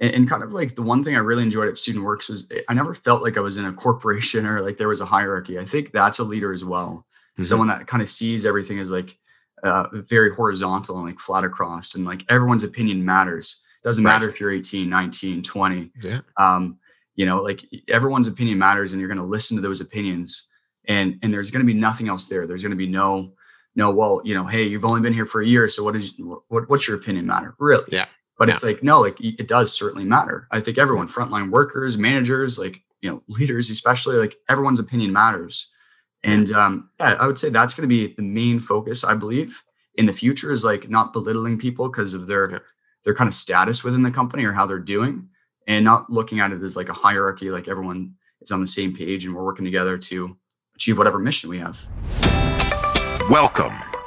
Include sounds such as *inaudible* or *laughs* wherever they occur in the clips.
and, and, kind of like the one thing I really enjoyed at Student Works was I never felt like I was in a corporation *laughs* or like there was a hierarchy. I think that's a leader as well. Mm-hmm. Someone that kind of sees everything as like uh, very horizontal and like flat across, and like everyone's opinion matters. Doesn't right. matter if you're 18, 19, 20. Yeah. Um, you know, like everyone's opinion matters, and you're going to listen to those opinions, and and there's going to be nothing else there. There's going to be no no, well, you know, hey, you've only been here for a year, so what is what what's your opinion matter? Really? Yeah. But yeah. it's like, no, like it does certainly matter. I think everyone, frontline workers, managers, like, you know, leaders, especially, like everyone's opinion matters. And um, yeah, I would say that's going to be the main focus, I believe, in the future is like not belittling people because of their yeah. their kind of status within the company or how they're doing, and not looking at it as like a hierarchy, like everyone is on the same page and we're working together to achieve whatever mission we have. Welcome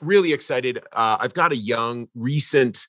really excited. Uh, I've got a young, recent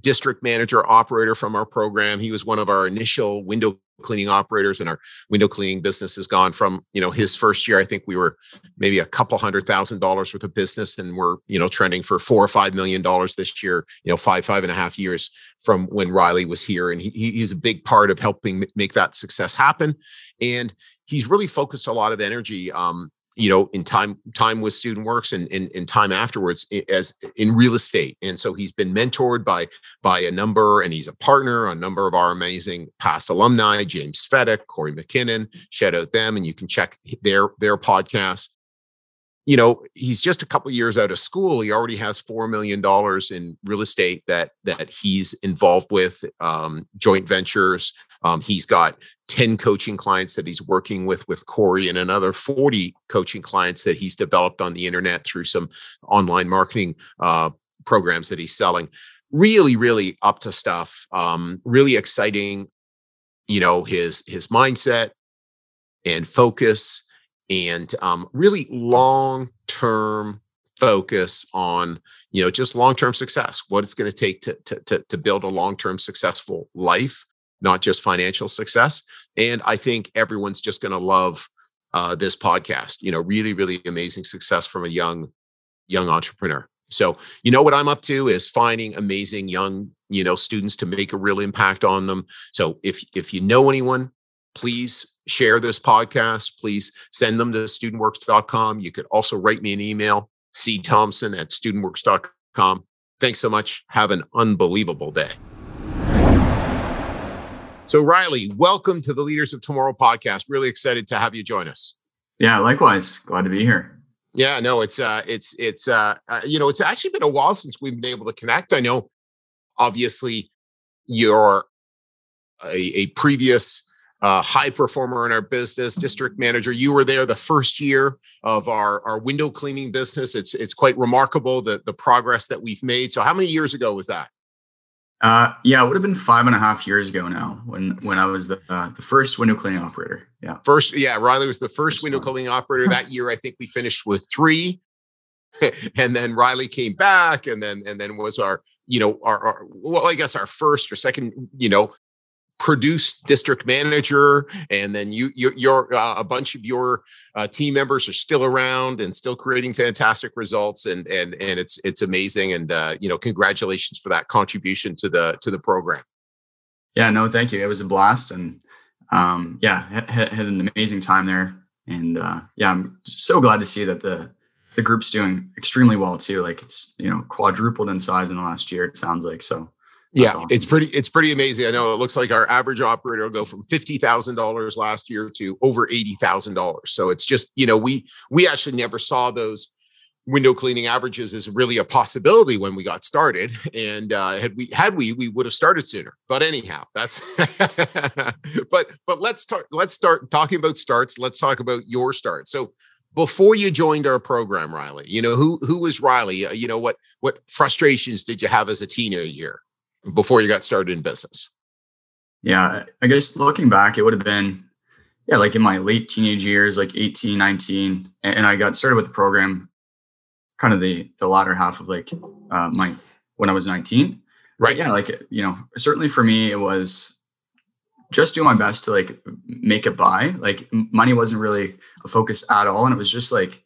district manager operator from our program. He was one of our initial window cleaning operators and our window cleaning business has gone from you know his first year i think we were maybe a couple hundred thousand dollars worth of business and we're you know trending for four or five million dollars this year you know five five and a half years from when riley was here and he, he's a big part of helping make that success happen and he's really focused a lot of energy um, you know in time time with student works and in, in time afterwards as in real estate. And so he's been mentored by by a number and he's a partner a number of our amazing past alumni james fedek corey mckinnon shout out them and you can check their their podcast you know he's just a couple years out of school he already has four million dollars in real estate that that he's involved with um, joint ventures um, he's got 10 coaching clients that he's working with with Corey and another 40 coaching clients that he's developed on the internet through some online marketing uh, programs that he's selling. Really, really up to stuff. Um, really exciting. You know his his mindset and focus and um, really long term focus on you know just long term success what it's going to take to, to to build a long term successful life not just financial success. And I think everyone's just going to love uh, this podcast. You know, really, really amazing success from a young, young entrepreneur. So, you know what I'm up to is finding amazing young, you know, students to make a real impact on them. So, if if you know anyone, please share this podcast. Please send them to studentworks.com. You could also write me an email, c thompson at studentworks.com. Thanks so much. Have an unbelievable day. So, Riley, welcome to the Leaders of Tomorrow podcast. Really excited to have you join us. Yeah, likewise. Glad to be here. Yeah, no, it's uh, it's it's uh, uh, you know, it's actually been a while since we've been able to connect. I know, obviously, you're a, a previous uh, high performer in our business, district manager. You were there the first year of our our window cleaning business. It's it's quite remarkable the the progress that we've made. So, how many years ago was that? Uh, yeah, it would have been five and a half years ago now when when I was the uh, the first window cleaning operator. Yeah, first. Yeah, Riley was the first, first window one. cleaning operator *laughs* that year. I think we finished with three, *laughs* and then Riley came back, and then and then was our you know our, our well I guess our first or second you know produce district manager and then you, you your uh, a bunch of your uh, team members are still around and still creating fantastic results and and and it's it's amazing and uh, you know congratulations for that contribution to the to the program. Yeah no thank you. It was a blast and um, yeah had, had an amazing time there and uh, yeah i'm so glad to see that the the group's doing extremely well too. Like it's you know quadrupled in size in the last year it sounds like so yeah, awesome. it's pretty it's pretty amazing. I know it looks like our average operator will go from fifty thousand dollars last year to over eighty thousand dollars. So it's just you know we we actually never saw those window cleaning averages as really a possibility when we got started. And uh, had we had we we would have started sooner. But anyhow, that's *laughs* but but let's start let's start talking about starts. Let's talk about your start. So before you joined our program, Riley, you know who who was Riley? Uh, you know what what frustrations did you have as a teenager? Before you got started in business? Yeah, I guess looking back, it would have been, yeah, like in my late teenage years, like 18, 19. And I got started with the program kind of the the latter half of like uh, my when I was 19. Right. Yeah, like you know, certainly for me, it was just do my best to like make it by. Like money wasn't really a focus at all, and it was just like,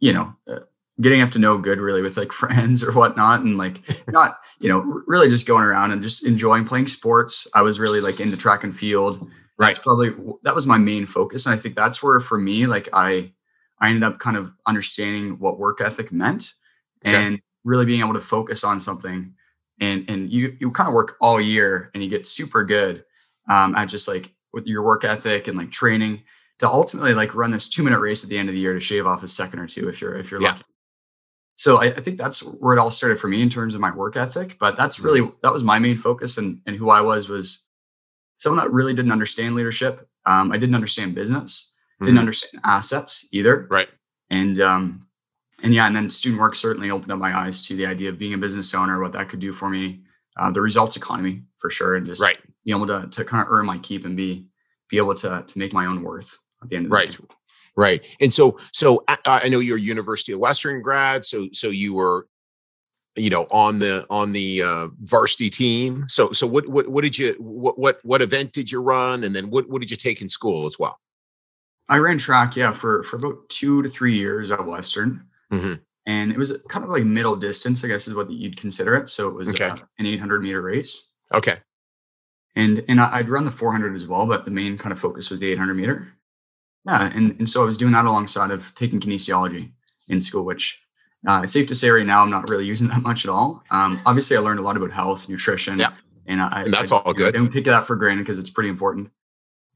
you know, uh, getting up to no good really with like *laughs* friends or whatnot, and like not, you know, really just going around and just enjoying playing sports. I was really like into track and field. Right. That's probably that was my main focus, and I think that's where for me, like I, I ended up kind of understanding what work ethic meant, okay. and really being able to focus on something. And and you you kind of work all year, and you get super good um, at just like with your work ethic and like training to ultimately like run this two minute race at the end of the year to shave off a second or two if you're if you're yeah. lucky. So I, I, think that's where it all started for me in terms of my work ethic. But that's really mm-hmm. that was my main focus and and who I was was someone that really didn't understand leadership. Um, I didn't understand business, didn't mm-hmm. understand assets either. Right. And um, and yeah, and then student work certainly opened up my eyes to the idea of being a business owner, what that could do for me, uh, the results economy for sure, and just right. being able to to kind of earn my keep and be be able to to make my own worth at the end of right. the day. Right. And so so I, I know you're University of Western grad, so so you were you know on the on the uh, varsity team so so what what what did you what what what event did you run and then what what did you take in school as well i ran track yeah for for about two to three years at western mm-hmm and it was kind of like middle distance, I guess is what you'd consider it. So it was okay. uh, an 800 meter race. Okay. And and I'd run the 400 as well, but the main kind of focus was the 800 meter. Yeah, and and so I was doing that alongside of taking kinesiology in school, which uh, it's safe to say right now I'm not really *laughs* using that much at all. Um, obviously, I learned a lot about health, nutrition, yeah, and, I, and that's I, all good. I don't take that for granted because it's pretty important.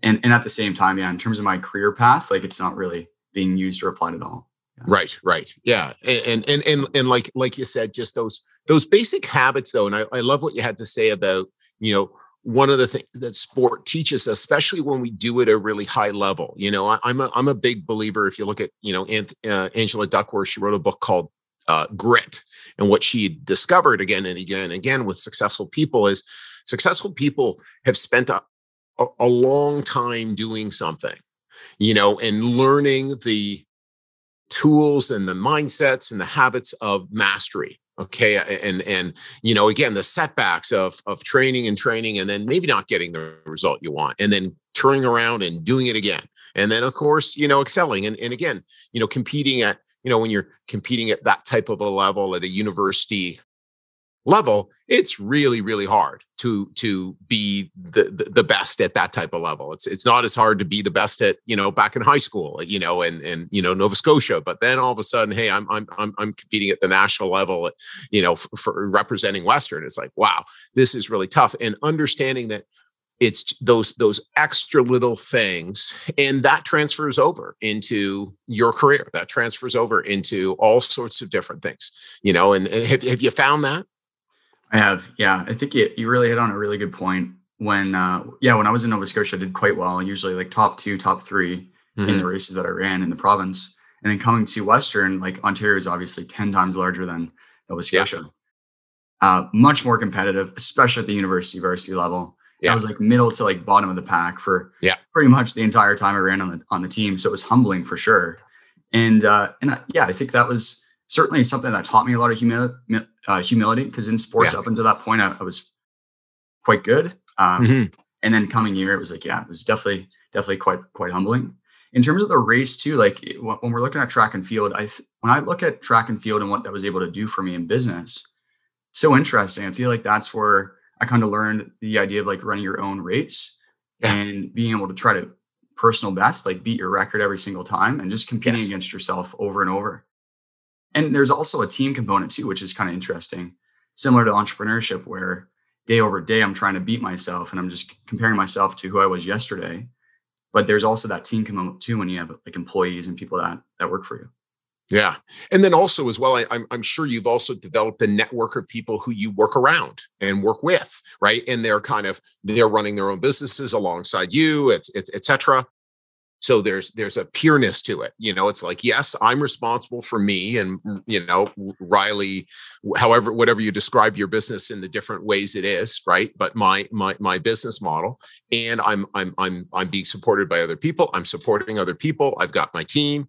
And and at the same time, yeah, in terms of my career path, like it's not really being used or applied at all. Right, right. Yeah. And and and and like like you said, just those those basic habits though. And I, I love what you had to say about, you know, one of the things that sport teaches, especially when we do it at a really high level. You know, I, am a I'm a big believer. If you look at, you know, uh, Angela Duckworth, she wrote a book called uh, Grit, and what she discovered again and again and again with successful people is successful people have spent a, a, a long time doing something, you know, and learning the tools and the mindsets and the habits of mastery okay and and you know again the setbacks of of training and training and then maybe not getting the result you want and then turning around and doing it again and then of course you know excelling and, and again you know competing at you know when you're competing at that type of a level at a university level it's really really hard to to be the, the, the best at that type of level. It's it's not as hard to be the best at you know back in high school you know and and you know nova scotia but then all of a sudden hey i'm i'm i'm, I'm competing at the national level you know for, for representing western. It's like wow this is really tough. And understanding that it's those those extra little things and that transfers over into your career. That transfers over into all sorts of different things you know and, and have, have you found that I have, yeah. I think you, you really hit on a really good point. When, uh, yeah, when I was in Nova Scotia, I did quite well. Usually like top two, top 3 mm-hmm. in the mm-hmm. races that I ran in the province. And then coming to Western, like Ontario is obviously 10 times larger than Nova Scotia. Yeah. Uh, much more competitive, especially at the university varsity level. Yeah. I was like middle to like bottom of the pack for yeah. pretty much the entire time I ran on the on the team. So it was humbling for sure. And uh, and uh, yeah, I think that was certainly something that taught me a lot of humility uh, humility because in sports yeah. up until that point I, I was quite good um, mm-hmm. and then coming here it was like yeah it was definitely definitely quite quite humbling in terms of the race too like when we're looking at track and field i th- when i look at track and field and what that was able to do for me in business so interesting i feel like that's where i kind of learned the idea of like running your own race yeah. and being able to try to personal best like beat your record every single time and just competing yes. against yourself over and over and there's also a team component too, which is kind of interesting, similar to entrepreneurship, where day over day I'm trying to beat myself and I'm just comparing myself to who I was yesterday. But there's also that team component too when you have like employees and people that that work for you. Yeah, and then also as well, I, I'm I'm sure you've also developed a network of people who you work around and work with, right? And they're kind of they're running their own businesses alongside you, it's it's etc. so there's there's a pureness to it you know it's like yes i'm responsible for me and you know riley however whatever you describe your business in the different ways it is right? But my my my business model and i'm i'm i'm i'm being supported by other people i'm supporting other people i've got my team.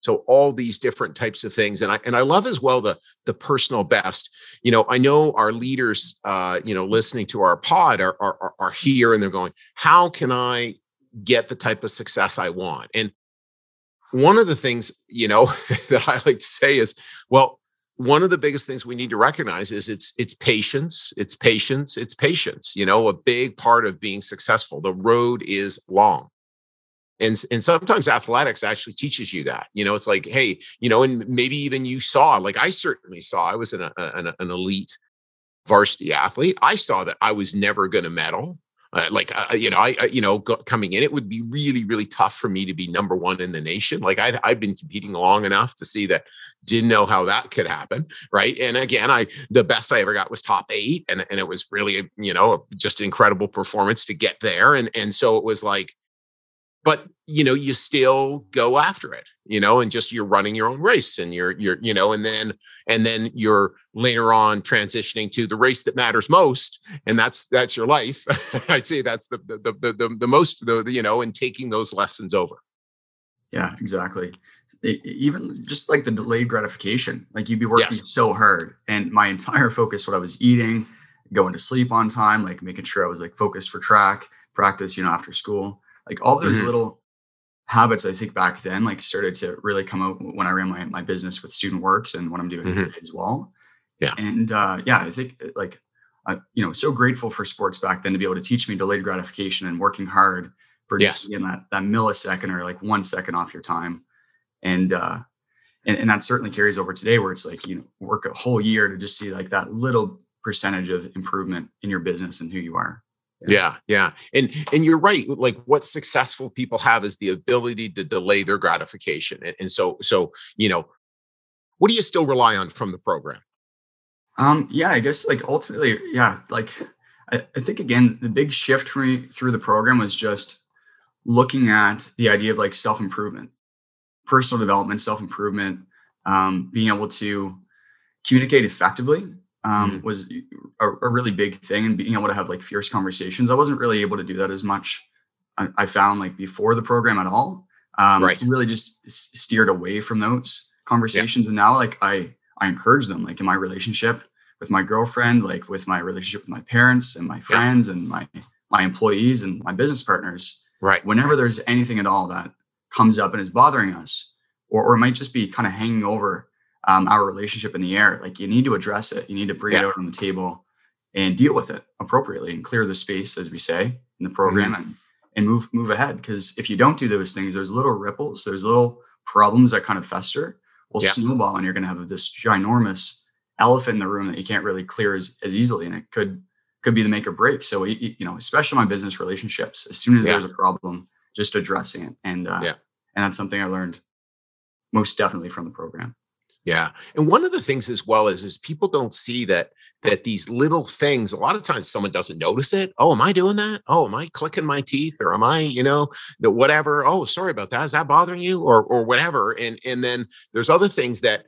So all these different types of things and i and i love as well the the personal best. You know i know our leaders uh you know listening to our pod are are, are here and they're going how can i get the type of success I want. And one of the things, you know, *laughs* that I like to say is, well, one of the biggest things we need to recognize is it's it's patience, it's patience, it's patience. You know, a big part of being successful. The road is long. And, and sometimes athletics actually teaches you that you know it's like hey you know and maybe even you saw like i certainly saw i was an, an, an elite varsity athlete i saw that i was never going to medal uh, like uh, you know, I, I you know coming in, it would be really really tough for me to be number one in the nation. Like i I've been competing long enough to see that didn't know how that could happen, right? And again, I the best I ever got was top eight, and and it was really you know just incredible performance to get there, and and so it was like but you know you still go after it you know and just you're running your own race and you're you're you know and then and then you're later on transitioning to the race that matters most and that's that's your life. *laughs* I'd say that's the the the the, the most the, the you know and taking those lessons over. Yeah exactly. Even just like the delayed gratification like you'd be working yes. so hard and my entire focus what i was eating going to sleep on time like making sure i was like focused for track practice you know after school like all those mm-hmm. little habits I think back then like started to really come out when I ran my my business with Student Works and what I'm doing mm-hmm. today as well. Yeah. And uh, yeah, I think uh, like I, you know, so grateful for sports back then to be able to teach me delayed gratification and working hard for just yes. that that millisecond or like one second off your time. And uh and, and that certainly carries over today where it's like you know work a whole year to just see like that little percentage of improvement in your business and who you are yeah. Yeah and and you're right like what successful people have is the ability to delay their gratification and, and so so you know what do you still rely on from the program? Um yeah i guess like ultimately yeah like I, I think again the big shift for me through the program was just looking at the idea of like self-improvement personal development self-improvement um, being able to communicate effectively um, mm was a, a, really big thing and being able to have like fierce conversations. I wasn't really able to do that as much. I, I found like before the program at all. Um, right. Really just steered away from those conversations. Yeah. And now like I, I encourage them like in my relationship with my girlfriend, like with my relationship with my parents and my friends yeah. and my, my employees and my business partners. Right. Whenever there's anything at all that comes up and is bothering us, or, or it might just be kind of hanging over um, our relationship in the air. Like you need to address it. You need to bring yeah. it out on the table and deal with it appropriately and clear the space, as we say in the program, mm-hmm. and and move move ahead. Because if you don't do those things, there's little ripples, there's little problems that kind of fester, will yeah. snowball, and you're going to have this ginormous elephant in the room that you can't really clear as, as easily, and it could could be the make or break. So you, you know, especially my business relationships, as soon as yeah. there's a problem, just addressing it, and uh, yeah, and that's something I learned most definitely from the program. Yeah. And one of the things as well is is people don't see that that these little things, a lot of times someone doesn't notice it. Oh, am I doing that? Oh, am I clicking my teeth or am I, you know, the whatever? Oh, sorry about that. Is that bothering you? Or or whatever. And and then there's other things that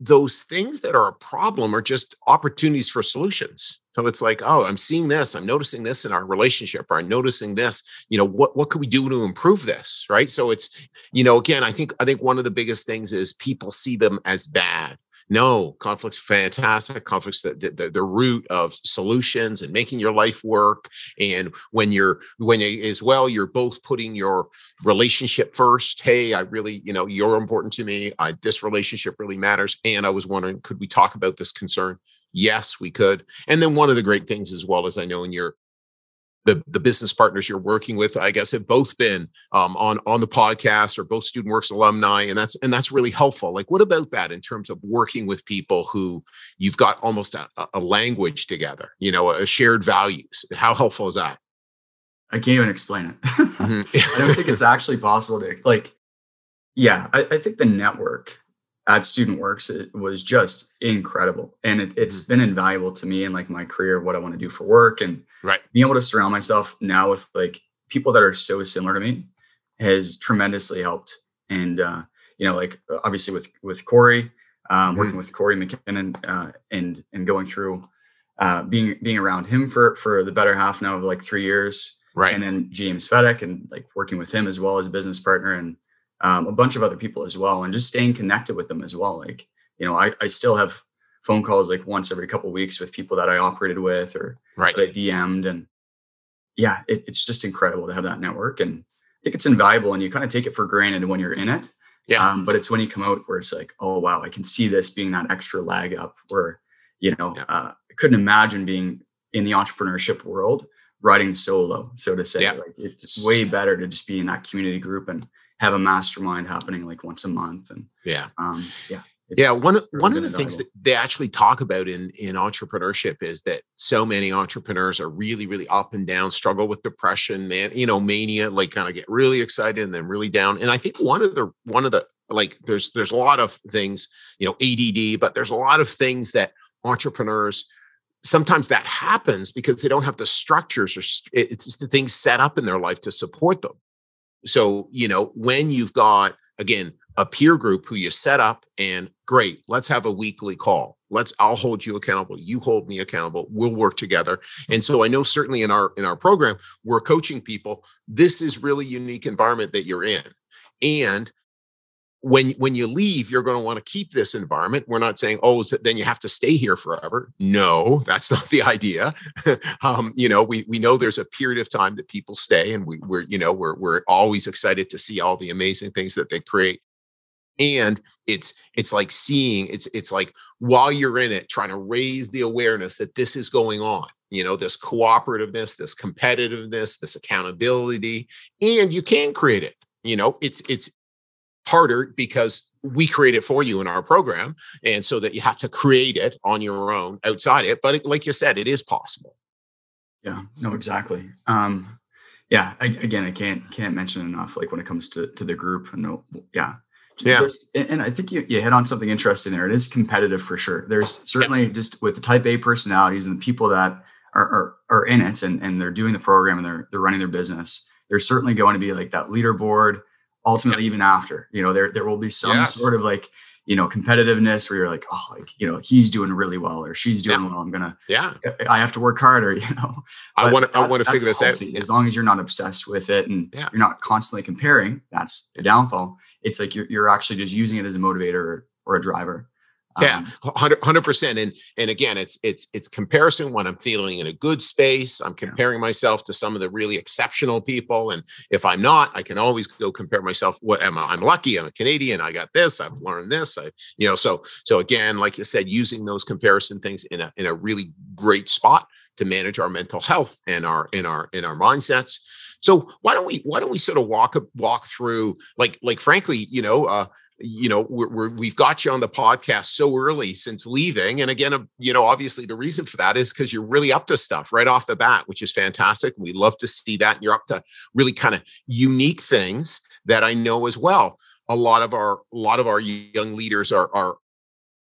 those things that are a problem are just opportunities for solutions. So it's like, oh, I'm seeing this, I'm noticing this in our relationship, or I'm noticing this. You know, what what could we do to improve this? Right. So it's, you know, again, I think I think one of the biggest things is people see them as bad. No, conflict's fantastic. Conflict's the, the, the root of solutions and making your life work. And when you're when you, as well, you're both putting your relationship first. Hey, I really, you know, you're important to me. I, this relationship really matters. And I was wondering, could we talk about this concern? Yes, we could. And then one of the great things as well as I know in your the the business partners you're working with i guess have both been um, on on the podcast or both student works alumni and that's and that's really helpful like what about that in terms of working with people who you've got almost a, a language together you know a shared values how helpful is that i can't even explain it *laughs* mm-hmm. i don't think it's actually possible to like yeah I, I think the network at Student Works it was just incredible, and it, has mm-hmm. been invaluable to me in like my career, what I want to do for work, and right being able to surround myself now with like people that are so similar to me, has tremendously helped. And uh, you know, like obviously with with Corey, um, mm-hmm. working with Corey McKinnon, uh, and and going through uh, being being around him for for the better half now of like three years, right? And then James Fedek and like working with him as well as a business partner, and um, a bunch of other people as well, and just staying connected with them as well. Like you know, I I still have phone calls like once every couple weeks with people that I operated with or right. that I DM'd, and yeah, it, it's just incredible to have that network, and I think it's invaluable, and you kind of take it for granted when you're in it. Yeah. Um, but it's when you come out where it's like, oh wow, I can see this being that extra lag up where, you know, yeah. uh, I couldn't imagine being in the entrepreneurship world riding solo, so to say. Yeah. Like it's way better to just be in that community group and have a mastermind happening like once a month. And yeah, um, yeah. yeah, one of one of the things that they actually talk about in in entrepreneurship is that so many entrepreneurs are really really up and down, struggle with depression, man, you know, mania, like kind of get really excited and then really down. And I think one of the one of the like there's there's a lot of things, you know, ADD, but there's a lot of things that entrepreneurs sometimes that happens because they don't have the structures or it's the things set up in their life to support them. So, you know, when you've got again a peer group who you set up and great, let's have a weekly call. Let's I'll hold you accountable, you hold me accountable, we'll work together. And so I know certainly in our in our program, we're coaching people, this is really unique environment that you're in. And when when you leave you're going to want to keep this environment. We're not saying oh then you have to stay here forever. No that's not the idea. *laughs* Um, you know we we know there's a period of time that people stay and we, we're you know we're we're always excited to see all the amazing things that they create. And it's it's like seeing it's it's like while you're in it trying to raise the awareness that this is going on you know this cooperativeness this competitiveness this accountability and you can create it. You know it's it's harder because we create it for you in our program and so that you have to create it on your own outside it but like you said it is possible. Yeah no exactly. Um yeah I, again i can't can't mention enough like when it comes to to the group and no yeah. Yeah. just, and i think you, you hit on something interesting there. It is competitive for sure. There's certainly yeah. just with the type a personalities and the people that are, are are in it and and they're doing the program and they're they're running their business there's certainly going to be like that leaderboard ultimately even after you know there there will be some yes. sort of like you know competitiveness where you're like oh like you know he's doing really well or she's doing yeah. well i'm gonna yeah. I have to work harder *laughs* you know? I want to i want to figure this out. as long as you're not obsessed with it and yeah. you're not constantly comparing that's the downfall. It's like you're, you're actually just using it as a motivator or, or a driver yeah, um, hundred percent. And and again, it's it's it's comparison when I'm feeling in a good space. I'm comparing yeah. myself to some of the really exceptional people, and if I'm not, I can always go compare myself. What am I? I'm lucky. I'm a Canadian. I got this. I've learned this. I you know. So so again, like you said, using those comparison things in a in a really great spot to manage our mental health and our in our in our mindsets. So why don't we why don't we sort of walk walk through like like frankly, you know, uh, you know we're, we have got you on the podcast so early since leaving. And again um, you know obviously the reason for that is because you're really up to stuff right off the bat which is fantastic. We love to see that. You're up to really kind of unique things that i know as well. A lot of our a lot of our young leaders are are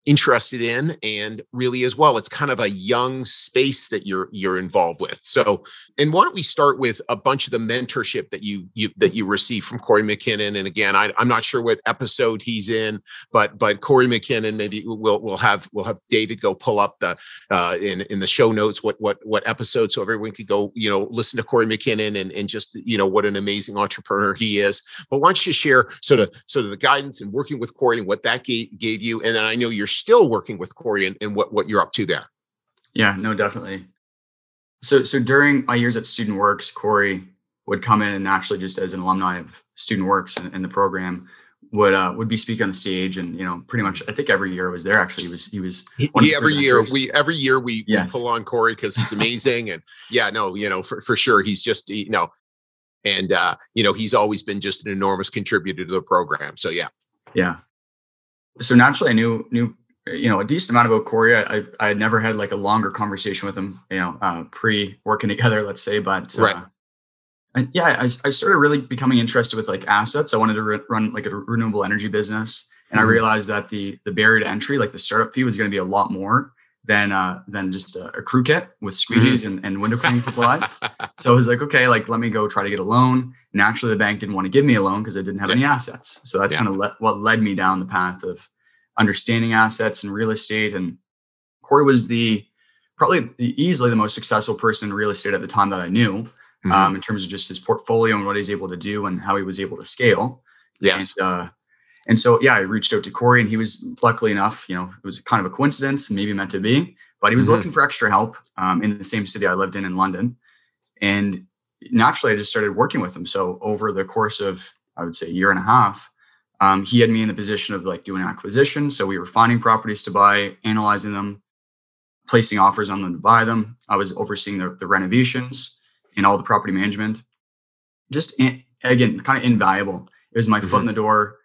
interested in and really as well it's kind of a young space that you're you're involved with. So and why don't we start with a bunch of the mentorship that you you that you receive from corey mckinnon? And again I, i'm not sure what episode he's in but but corey mckinnon maybe we'll we'll have we'll have david go pull up the uh in in the show notes what what what episode so everyone could go you know listen to corey mckinnon and and just you know what an amazing entrepreneur he is. But why don't you share sort of sort of the guidance and working with corey and what that gave, gave you and then i know you're still working with Corey and, and what, what you're up to there. Yeah, no, definitely. So, so during my years at Student Works, Corey would come in and naturally, just as an alumni of Student Works and, and the program, would uh, would be speaking on the stage, and you know, pretty much, I think every year I was there. Actually, he was he was he, every year we every year we, yes. we pull on Corey because he's *laughs* amazing, and yeah, no, you know, for for sure, he's just you know, and uh, you know, he's always been just an enormous contributor to the program. So yeah, yeah. So naturally, I knew knew you know a decent amount about Corey. I I had never had like a longer conversation with him, you know, uh, pre working *laughs* together, let's say. But uh, right. and yeah, I, I started really becoming interested with like assets. I wanted to re- run like a renewable energy business, and mm-hmm. I realized that the the barrier to entry, like the startup fee, was going to be a lot more than uh, than just a, a crew kit with squeegees mm-hmm. and, and window cleaning supplies. so I was like, okay, like let me go try to get a loan. Naturally, the bank didn't want to give me a loan because I didn't have yeah. any assets. So that's yeah. kind of le- what led me down the path of understanding assets and real estate. And Corey was the probably easily the most successful person in real estate at the time that I knew, mm-hmm. um, in terms of just his portfolio and what he's able to do and how he was able to scale. Yes. And, uh, and so, yeah, I reached out to Corey, and he was luckily enough, you know, it was kind of a coincidence, maybe meant to be, but he was mm-hmm. looking for extra help um, in the same city I lived in in London. And naturally, I just started working with him. So, over the course of, I would say, a year and a half, um, he had me in the position of like doing acquisition. So, we were finding properties to buy, analyzing them, placing offers on them to buy them. I was overseeing the, the renovations and all the property management. Just in, again, kind of invaluable. It was my mm-hmm. foot in the door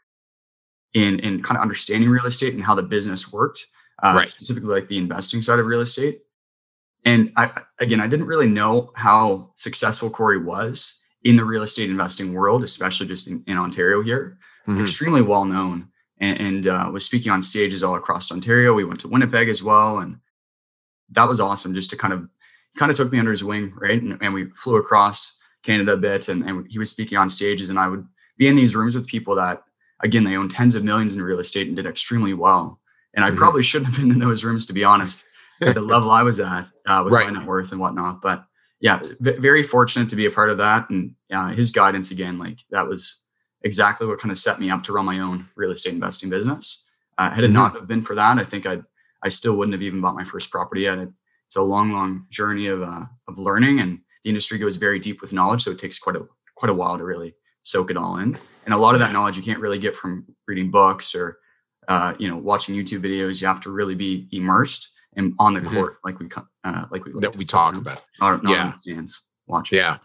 in in kind of understanding real estate and how the business worked, uh, right. specifically like the investing side of real estate. And I again, I didn't really know how successful Corey was in the real estate investing world, especially just in, in Ontario here. Mm-hmm. Extremely well known, and, and uh, was speaking on stages all across Ontario. We went to Winnipeg as well, and that was awesome. Just to kind of kind of took me under his wing, right? And, and we flew across Canada a bit, and, and he was speaking on stages, and I would be in these rooms with people that again, they own tens of millions in real estate and did extremely well. And I mm-hmm. probably shouldn't have been in those rooms, to be honest, at the level I was at uh, with right. my net worth and whatnot. But yeah, v- very fortunate to be a part of that. And uh, his guidance again, like that was exactly what kind of set me up to run my own real estate investing business. Uh, had it mm-hmm. not have been for that, I think I I still wouldn't have even bought my first property yet. It's a long, long journey of uh, of learning, and the industry goes very deep with knowledge, so it takes quite a quite a while to really soak it all in. And a lot of that knowledge you can't really get from reading books or uh, you know watching YouTube videos. You have to really be immersed and on the mm-hmm. court, like we uh, like we like that we talk about. Not yeah. stands watching. Yeah.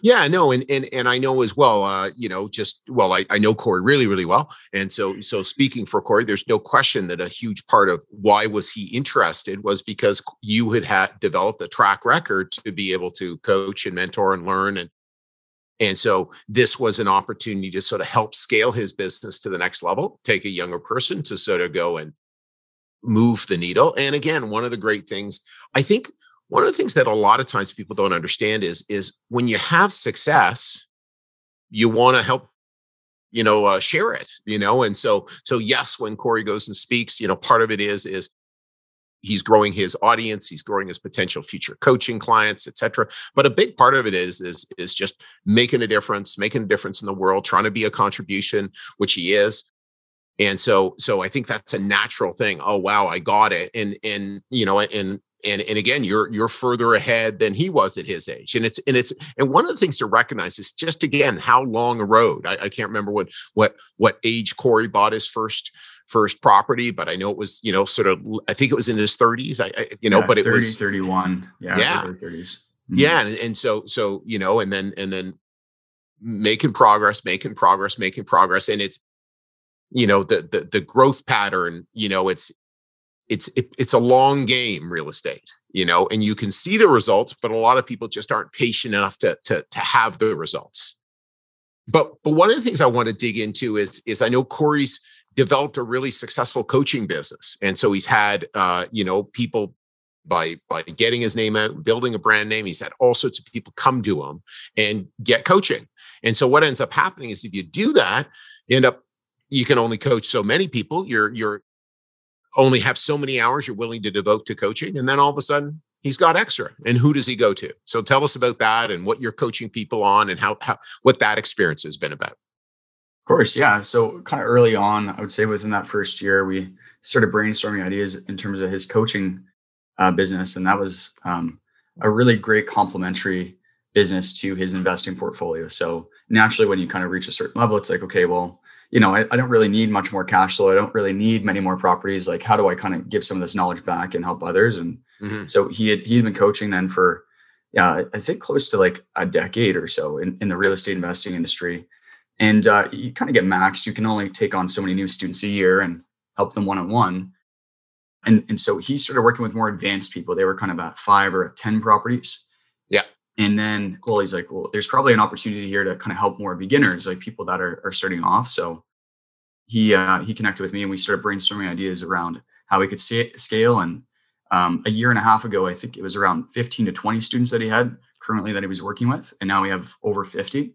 Yeah, no, and and and I know as well. Uh, you know, just well, I, I know Corey really really well, and so so speaking for Corey, there's no question that a huge part of why was he interested was because you had had developed a track record to be able to coach and mentor and learn and and so this was an opportunity to sort of help scale his business to the next level, take a younger person to sort of go and move the needle. And again, one of the great things, I think one of the things that a lot of times people don't understand is is when you have success, you want to help you know uh, share it you know? And so so yes when corey goes and speaks you know part of it is is he's growing his audience he's growing his potential future coaching clients etc but a big part of it is is is just making a difference making a difference in the world trying to be a contribution which he is. And so so i think that's a natural thing. Oh wow i got it. And and you know and and and again you're you're further ahead than he was at his age and it's and it's and one of the things to recognize is just again how long a road I, I can't remember what what what age corey bought his first first property, but I know it was, you know, sort of, I think it was in his 30s. I, I you know, yeah, but 30, it was 31. Yeah. Yeah. 30s. Mm-hmm. Yeah. And, and so, so, you know, and then, and then making progress, making progress, making progress. And it's, you know, the, the, the growth pattern, you know, it's, it's, it, it's a long game real estate, you know, and you can see the results, but a lot of people just aren't patient enough to, to, to have the results. But, but one of the things I want to dig into is, is I know Corey's, developed a really successful coaching business and so he's had uh, you know people by by getting his name out building a brand name he's had all sorts of people come to him and get coaching and so what ends up happening is if you do that you end up you can only coach so many people you're you're only have so many hours you're willing to devote to coaching and then all of a sudden he's got extra and who does he go to so tell us about that and what you're coaching people on and how, how what that experience has been about of course, yeah. So kind of early on, I would say within that first year, we started brainstorming ideas in terms of his coaching uh, business, and that was um, a really great complementary business to his investing portfolio. So naturally, when you kind of reach a certain level, it's like, okay, well, you know, I, I don't really need much more cash flow. I don't really need many more properties. Like, how do I kind of give some of this knowledge back and help others? And mm-hmm. so he had he had been coaching then for, yeah, I think close to like a decade or so in, in the real estate investing industry and uh, you kind of get maxed. You can only take on so many new students a year and help them one on one. And and so he started working with more advanced people. They were kind of at five or at ten properties. And then, he's like, well, there's probably an opportunity here to kind of help more beginners, like people that are are starting off. So he uh, he connected with me, and we started brainstorming ideas around how we could scale and Um, a year and a half ago, I think it was around 15 to 20 students that he had currently that he was working with, and now we have over 50.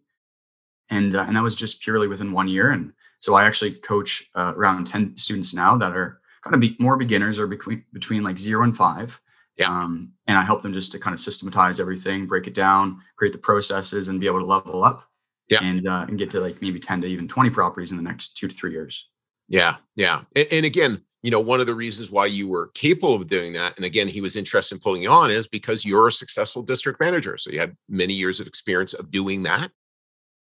And uh, and that was just purely within one year. And so I actually coach uh, around 10 students now that are kind of be more beginners or between between like zero and five. Yeah. Um, and I help them just to kind of systematize everything, break it down, create the processes, and be able to level up. Yeah. And uh, and get to like maybe 10 to even 20 properties in the next two to three years. Yeah, yeah. And, and, again, you know, one of the reasons why you were capable of doing that, and again, he was interested in pulling you on, is because you're a successful district manager. So you had many years of experience of doing that.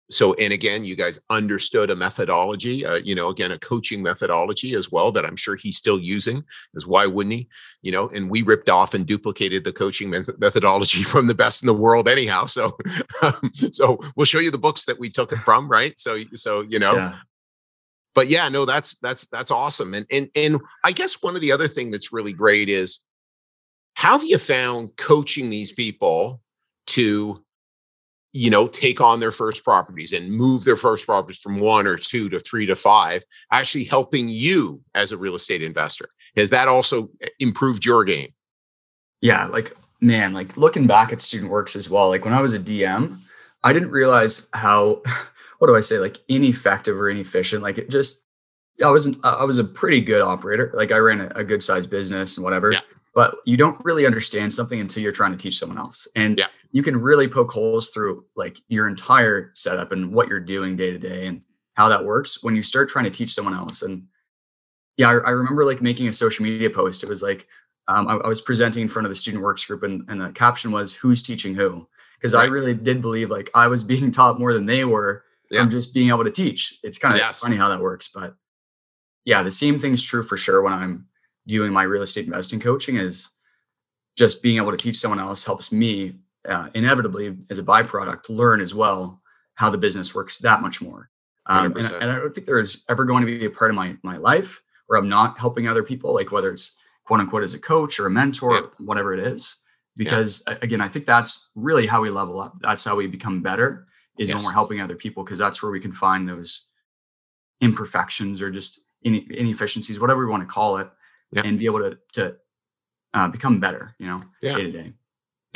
So, and again, you guys understood a methodology, uh, you know, again, a coaching methodology as well that I'm sure he's still using. Because why wouldn't he? You know, and we ripped off and duplicated the coaching methodology *laughs* from the best in the world, anyhow. So, *laughs* um, so we'll show you the books that we took it from, right? So, so you know, Yeah. but yeah, no, that's that's that's awesome. And and and I guess one of the other thing that's really great is how have you found coaching these people to you know take on their first properties and move their first properties from one or two to three to five actually helping you as a real estate investor has that also eh, improved your game Yeah, like man, like looking back at student works as well. Like when I was a DM, I didn't realize how *laughs* what do I say, like ineffective or inefficient. Like it just I wasn't I was a pretty good operator. Like I ran a, a good sized business and whatever. Yeah. But you don't really understand something until you're trying to teach someone else. And Yeah. You can really poke holes through like your entire setup and what you're doing day to day and how that works when you start trying to teach someone else. And yeah, I, I remember like making a social media post. It was like um, I, I was presenting in front of the student works group and, and the caption was who's teaching who because i really did believe like i was *laughs* being taught more than they were Yeah. from just being able to teach it's kind of Yes. funny how that works but yeah the same thing's true for sure when i'm doing my real estate investing coaching is just being able to teach someone else helps me uh, inevitably as a byproduct learn as well how the business works that much more. Um, and, and i don't think there's ever going to be a part of my my life where i'm not helping other people like whether it's quote unquote as a coach or a mentor Yeah. whatever it is because a- again i think that's really how we level up. That's how we become better is when we're helping other people because that's where we can find those imperfections or just ine- inefficiencies whatever we want to call it Yeah. and be able to to uh, become better you know day to day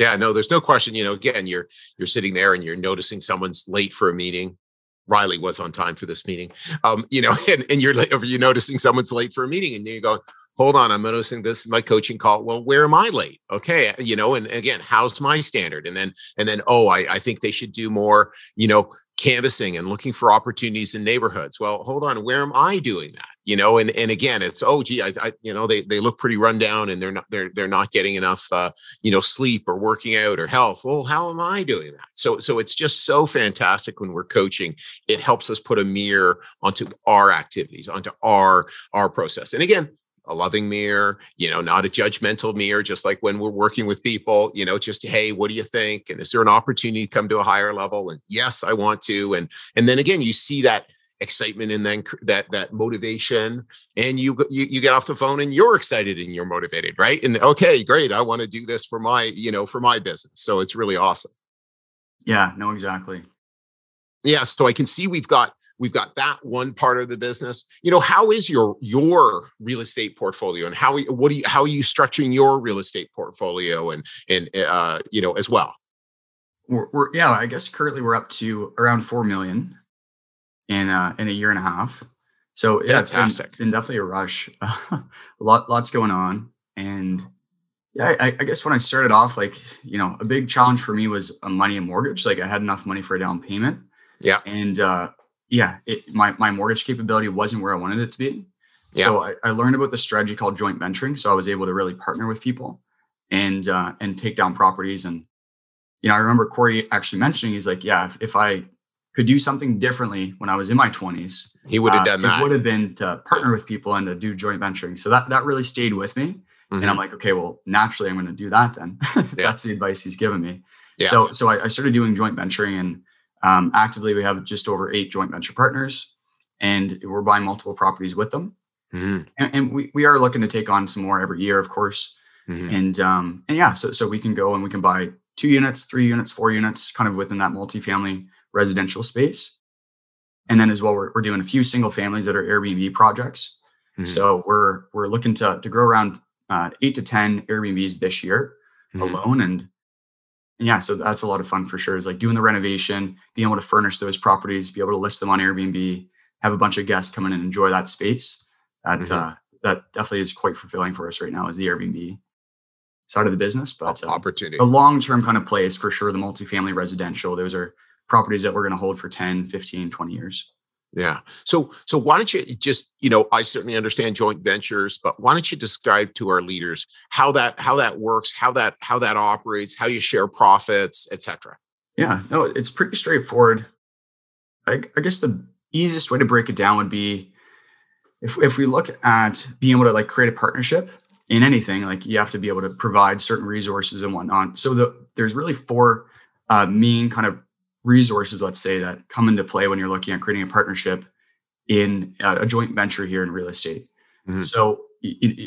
Yeah, no, there's no question. You know, again, you're you're sitting there and you're noticing someone's late for a meeting. Riley was on time for this meeting. Um, you know, *laughs* and, and you're you're noticing someone's late for a meeting, and then you go, hold on, I'm noticing this is my coaching call. Well, where am I late? Okay, you know, and again, how's my standard? And then and then, oh, I, I think they should do more, you know, canvassing and looking for opportunities in neighborhoods. Well, hold on, where am I doing that? You know, and and again, it's oh gee, I, I you know, they they look pretty run down and they're not they're they're not getting enough uh you know sleep or working out or health well how am i doing that so so it's just so fantastic when we're coaching it helps us put a mirror onto our activities onto our our process and again a loving mirror you know not a judgmental mirror just like when we're working with people you know just hey what do you think? And is there an opportunity to come to a higher level? And yes i want to. And and then again you see that excitement and then that that motivation and you, go- you you get off the phone and you're excited and you're motivated right? And okay great i want to do this for my you know for my business. So it's really awesome. Yeah no exactly. Yeah so i can see we've got we've got that one part of the business. You know how is your your real estate portfolio and how what do you how are you structuring your real estate portfolio and and uh you know as well? We're, we're yeah i guess currently we're up to around four million in uh in a year and a half. So yeah it's been, Fantastic. it's been definitely a rush. *laughs* A lot lots going on. And yeah I, I guess when i started off like you know a big challenge for me was a money and mortgage. Like i had enough money for a down payment. Yeah. and uh yeah it, my my mortgage capability wasn't where i wanted it to be Yeah. so I, I learned about the strategy called joint venturing so i was able to really partner with people and uh and take down properties and you know, I remember Corey actually mentioning, he's like, yeah, if, if I could do something differently when I was in my 20s, he would have uh, done that It would have been to partner with people and to do joint venturing. So that that really stayed with me. And Mhm. I'm like, okay, well, naturally I'm going to do that then. *laughs* Yeah. That's the advice he's given me. Yeah. So so I, I started doing joint venturing and um, actively we have just over eight joint venture partners and we're buying multiple properties with them. Mhm. And, and we, we are looking to take on some more every year, of course Mhm. and um and yeah so so we can go and we can buy two units three units four units kind of within that multifamily residential space and then as well we're, we're doing a few single families that are airbnb projects Mhm. so we're we're looking to to grow around uh, eight to 10 Airbnbs this year mm-hmm. alone. And, and yeah, so that's a lot of fun for sure. Is like doing the renovation, being able to furnish those properties, be able to list them on Airbnb, have a bunch of guests come in and enjoy that space. That mm-hmm. uh, that definitely is quite fulfilling for us right now is the Airbnb side of the business. But uh, opportunity, a long term kind of play is for sure the multifamily residential. Those are properties that we're going to hold for 10, 15, 20 years. Yeah. So so why don't you just, you know, I certainly understand joint ventures, but why don't you describe to our leaders how that how that works, how that how that operates, how you share profits, etc. Yeah, no, it's pretty straightforward. I, I guess the easiest way to break it down would be if if we look at being able to like create a partnership in anything, like you have to be able to provide certain resources and whatnot. So the, there's really four uh, main kind of resources, let's say, that come into play when you're looking at creating a partnership in uh, a joint venture here in real estate. Mm-hmm. So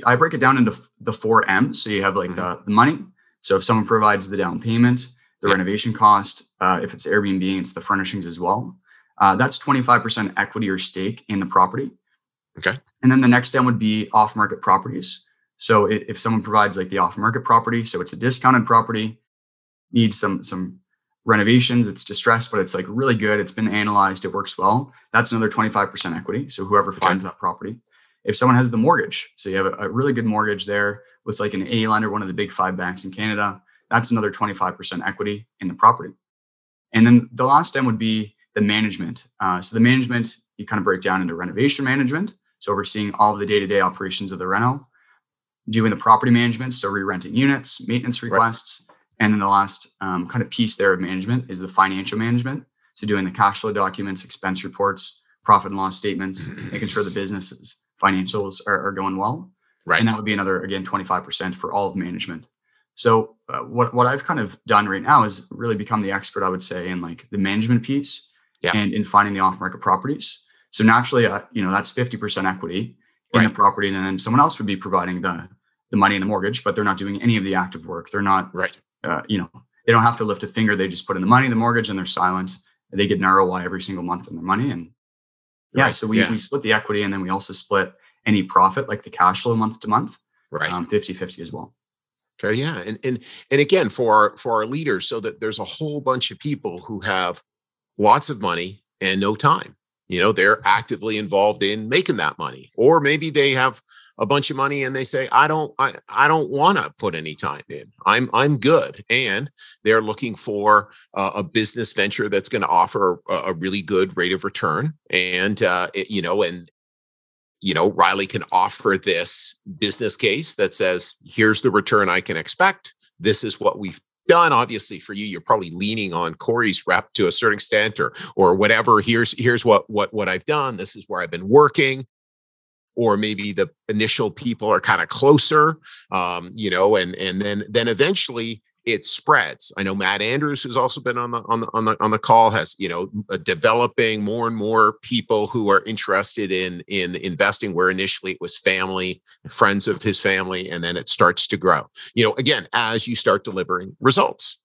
I break it down into the four M's. So you have like mm-hmm. the, the money. So if someone provides the down payment, the yeah. renovation cost, uh, if it's Airbnb, it's the furnishings as well. Uh, that's 25% equity or stake in the property. Okay. And then the next M would be off market properties. So if someone provides like the off market property, so it's a discounted property, needs some some renovations, it's distressed, but it's like really good. It's been analyzed, it works well. That's another 25% equity. So whoever finds that property. If someone has the mortgage, so you have a, a, really good mortgage there with like an A lender, one of the big five banks in Canada, that's another 25% equity in the property. And then the last M would be the management. Uh, so the management, you kind of break down into renovation management. So overseeing all of the day-to-day operations of the rental, doing the property management, so re-renting units, maintenance requests, right. And then the last um, kind of piece there of management is the financial management. So doing the cash flow documents, expense reports, profit and loss statements, *clears throat* making sure the businesses financials are, are, going well. Right. And that would be another, again, 25% for all of management. So uh, what, what I've kind of done right now is really become the expert, I would say, in like the management piece yeah. and in finding the off-market properties. So naturally, uh, you know, that's 50% equity in right. the property. And then someone else would be providing the, the money and the mortgage, but they're not doing any of the active work. They're not right uh, you know, they don't have to lift a finger. They just put in the money, the mortgage, and they're silent. They get an ROI every single month on their money. And yeah, right. so we, yeah. we split the equity and then we also split any profit, like the cash flow month to month, right? Um, 50 50 as well. Okay, yeah, and and and again for for our leaders, so that there's a whole bunch of people who have lots of money and no time. You know, they're actively involved in making that money, or maybe they have a bunch of money and they say i don't i, I don't want to put any time in. I'm i'm good. And they're looking for uh, a business venture that's going to offer a, a, really good rate of return. And uh, it, you know and you know riley can offer this business case that says here's the return i can expect. This is what we've done. Obviously for you you're probably leaning on corey's rep to a certain extent or or whatever. Here's here's what what what i've done. This is where i've been working or maybe the initial people are kind of closer um, you know and and then then eventually it spreads. I know matt andrews who's also been on the on the on the, on the call has you know developing more and more people who are interested in in investing where initially it was family friends of his family and then it starts to grow. You know again as you start delivering results.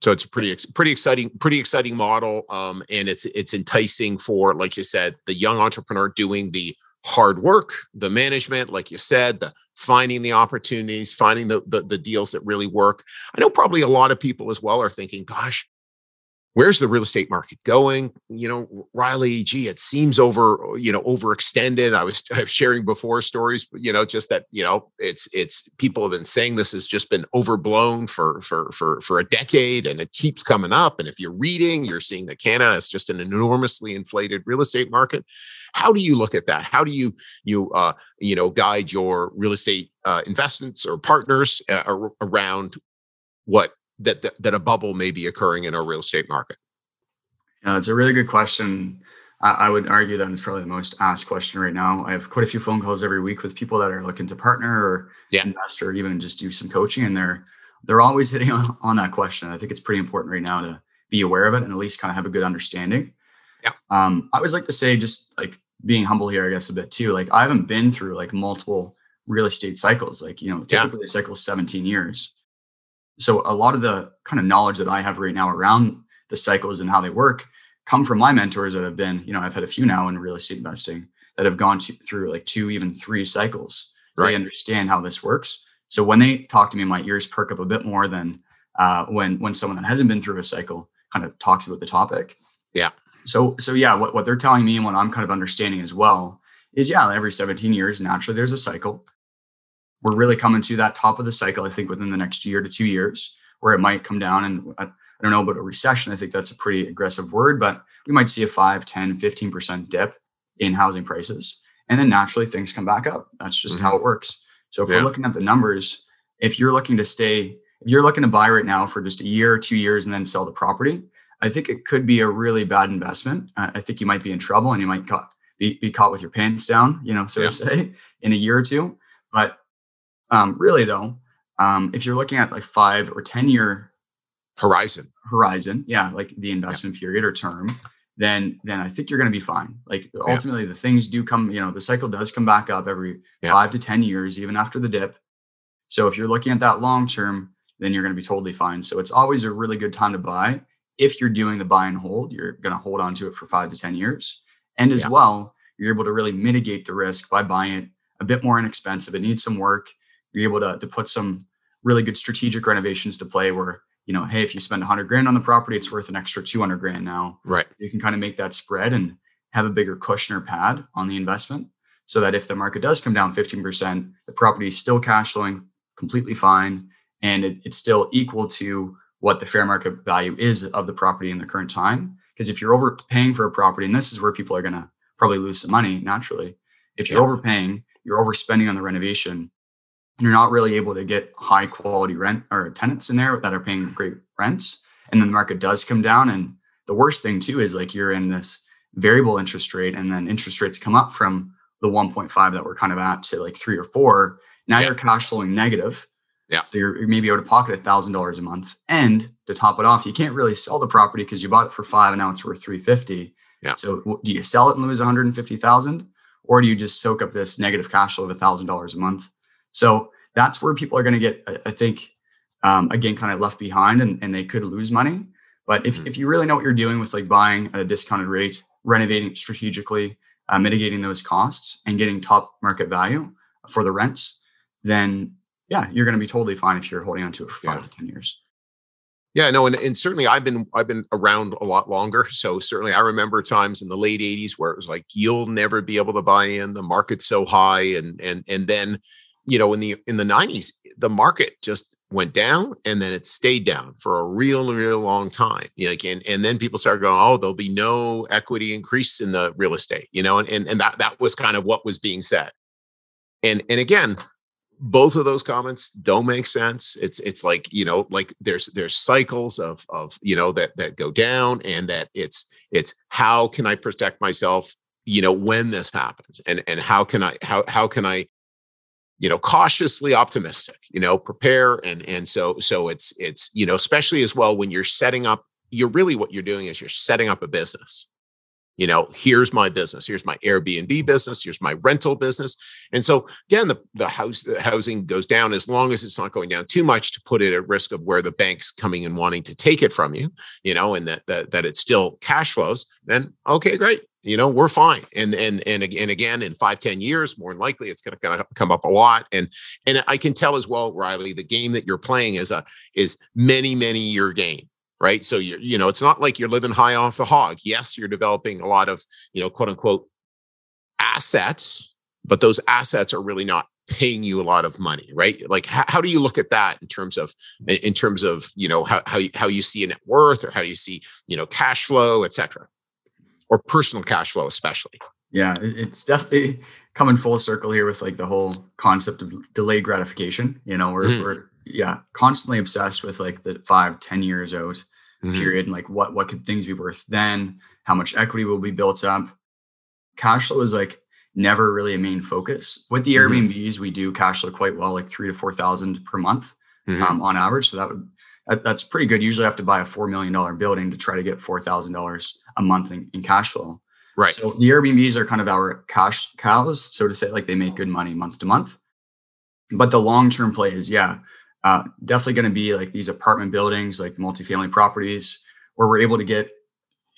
So it's a pretty pretty exciting pretty exciting model um, and it's it's enticing for like you said the young entrepreneur doing the hard work, the management, like you said, the finding the opportunities, finding the, the, the deals that really work. I know probably a lot of people as well are thinking, gosh, where's the real estate market going? You know riley gee it seems over you know overextended. I was, *laughs* I was sharing before stories you know just that you know it's it's people have been saying this has just been overblown for for for for a decade and it keeps coming up and if you're reading you're seeing that canada is just an enormously inflated real estate market. How do you look at that? How do you you uh you know guide your real estate uh, investments or partners uh, around what that, that that a bubble may be occurring in our real estate market? Yeah, it's a really good question. I, I would argue that it's probably the most asked question right now. I have quite a few phone calls every week with people that are looking to partner or yeah. invest or even just do some coaching, and they're they're always *laughs* hitting on, on that question. I think it's pretty important right now to be aware of it and at least kind of have a good understanding. Yeah. Um, I always like to say, just like being humble here, I guess a bit too. Like I haven't been through like multiple real estate cycles. Like you know, typically yeah. cycle is 17 years. So a lot of the kind of knowledge that I have right now around the cycles and how they work come from my mentors that have been, you know, I've had a few now in real estate investing that have gone to, through like two, even three cycles. Right. They understand how this works. So when they talk to me, my ears perk up a bit more than uh, when when someone that hasn't been through a cycle kind of talks about the topic. Yeah. So so yeah, what, what they're telling me and what I'm kind of understanding as well is yeah, every 17 years, naturally there's a cycle. We're really coming to that top of the cycle, I think, within the next year to two years, where it might come down. And I, I don't know about a recession. I think that's a pretty aggressive word, but we might see a 5, 10, 15% dip in housing prices. And then naturally things come back up. That's just mm-hmm. how it works. So if yeah. we're looking at the numbers, if you're looking to stay, if you're looking to buy right now for just a year or two years and then sell the property, I think it could be a really bad investment. Uh, I think you might be in trouble and you might ca- be, be caught with your pants down, you know, so yeah. to say, in a year or two. But um, really, though, um, if you're looking at like five or 10 year horizon, horizon, yeah, like the investment yeah. period or term, then then I think you're going to be fine. Like ultimately, yeah. the things do come. You know, the cycle does come back up every five to 10 years, even after the dip. So if you're looking at that long term, then you're going to be totally fine. So it's always a really good time to buy if you're doing the buy and hold, you're going to hold on to it for five to 10 years. And as yeah. well, you're able to really mitigate the risk by buying it a bit more inexpensive. It needs some work. You're able to, to put some really good strategic renovations to play where, you know, hey, if you spend 100 grand on the property, it's worth an extra 200 grand now. Right. You can kind of make that spread and have a bigger cushion or pad on the investment so that if the market does come down 15%, the property is still cash flowing completely fine and it, it's still equal to what the fair market value is of the property in the current time. Because if you're overpaying for a property, and this is where people are going to probably lose some money naturally, if you're yeah. overpaying, you're overspending on the renovation, you're not really able to get high quality rent or tenants in there that are paying great rents. And then the market does come down. And the worst thing too is like you're in this variable interest rate, and then interest rates come up from the 1.5 that we're kind of at to like three or four. Now yeah. you're cash flowing negative yeah. So you're, you're maybe out of pocket a thousand dollars a month. And to top it off, you can't really sell the property because you bought it for five and now it's worth 350. Yeah. So do you sell it and lose 150,000 or do you just soak up this negative cash flow of a thousand dollars a month? So that's where people are going to get, I think, um, again, kind of left behind and, and they could lose money. But if, mm-hmm. if you really know what you're doing with like buying at a discounted rate, renovating strategically, uh, mitigating those costs and getting top market value for the rents, then yeah, you're going to be totally fine if you're holding on to it for five yeah. to 10 years. Yeah, no, and, and certainly I've been I've been around a lot longer. *laughs* So certainly I remember times in the late 80s where it was like you'll never be able to buy in, the market's so high. And and and then, you know, in the in the 90s, the market just went down and then it stayed down for a real, real long time. Like and and then people started going, oh, there'll be no equity increase in the real estate, you know, and and, and that that was kind of what was being said. And and again, both of those comments don't make sense it's it's like you know like there's there's cycles of of you know that that go down and that it's it's how can i protect myself you know when this happens and and how can i how how can i you know cautiously optimistic you know prepare and and so so it's it's you know especially as well when you're setting up you're really what you're doing is you're setting up a business. You know here's my business. Here's my airbnb business. Here's my rental business. And so again the, the house the housing goes down as long as it's not going down too much to put it at risk of where the bank's coming and wanting to take it from you you know and that that, that it still cash flows then okay great you know we're fine and and and, and again in five ten years more than likely it's going to come up a lot and and i can tell as well riley the game that you're playing is a is many many year game right? So you're, you know, it's not like you're living high off the hog. Yes, you're developing a lot of, you know, quote unquote assets, but those assets are really not paying you a lot of money, right? Like how, how do you look at that in terms of in terms of, you know, how how you, how you see a net worth or how you see, you know, cash flow, et cetera, or personal cash flow, especially? Yeah, it's definitely coming full circle here with like the whole concept of delayed gratification. You know, we're, mm. we're yeah constantly obsessed with like the five ten years out mm-hmm. period and like what what could things be worth then how much equity will be built up cash flow is like never really a main focus with the mm-hmm. airbnbs we do cash flow quite well like three to four thousand per month mm-hmm. um, on average so that would that, that's pretty good usually I have to buy a four million dollar building to try to get four thousand dollars a month in, in cash flow right so the airbnbs are kind of our cash cows so to say like they make good money month to month but the long term play is yeah uh, definitely going to be like these apartment buildings, like the multifamily properties, where we're able to get,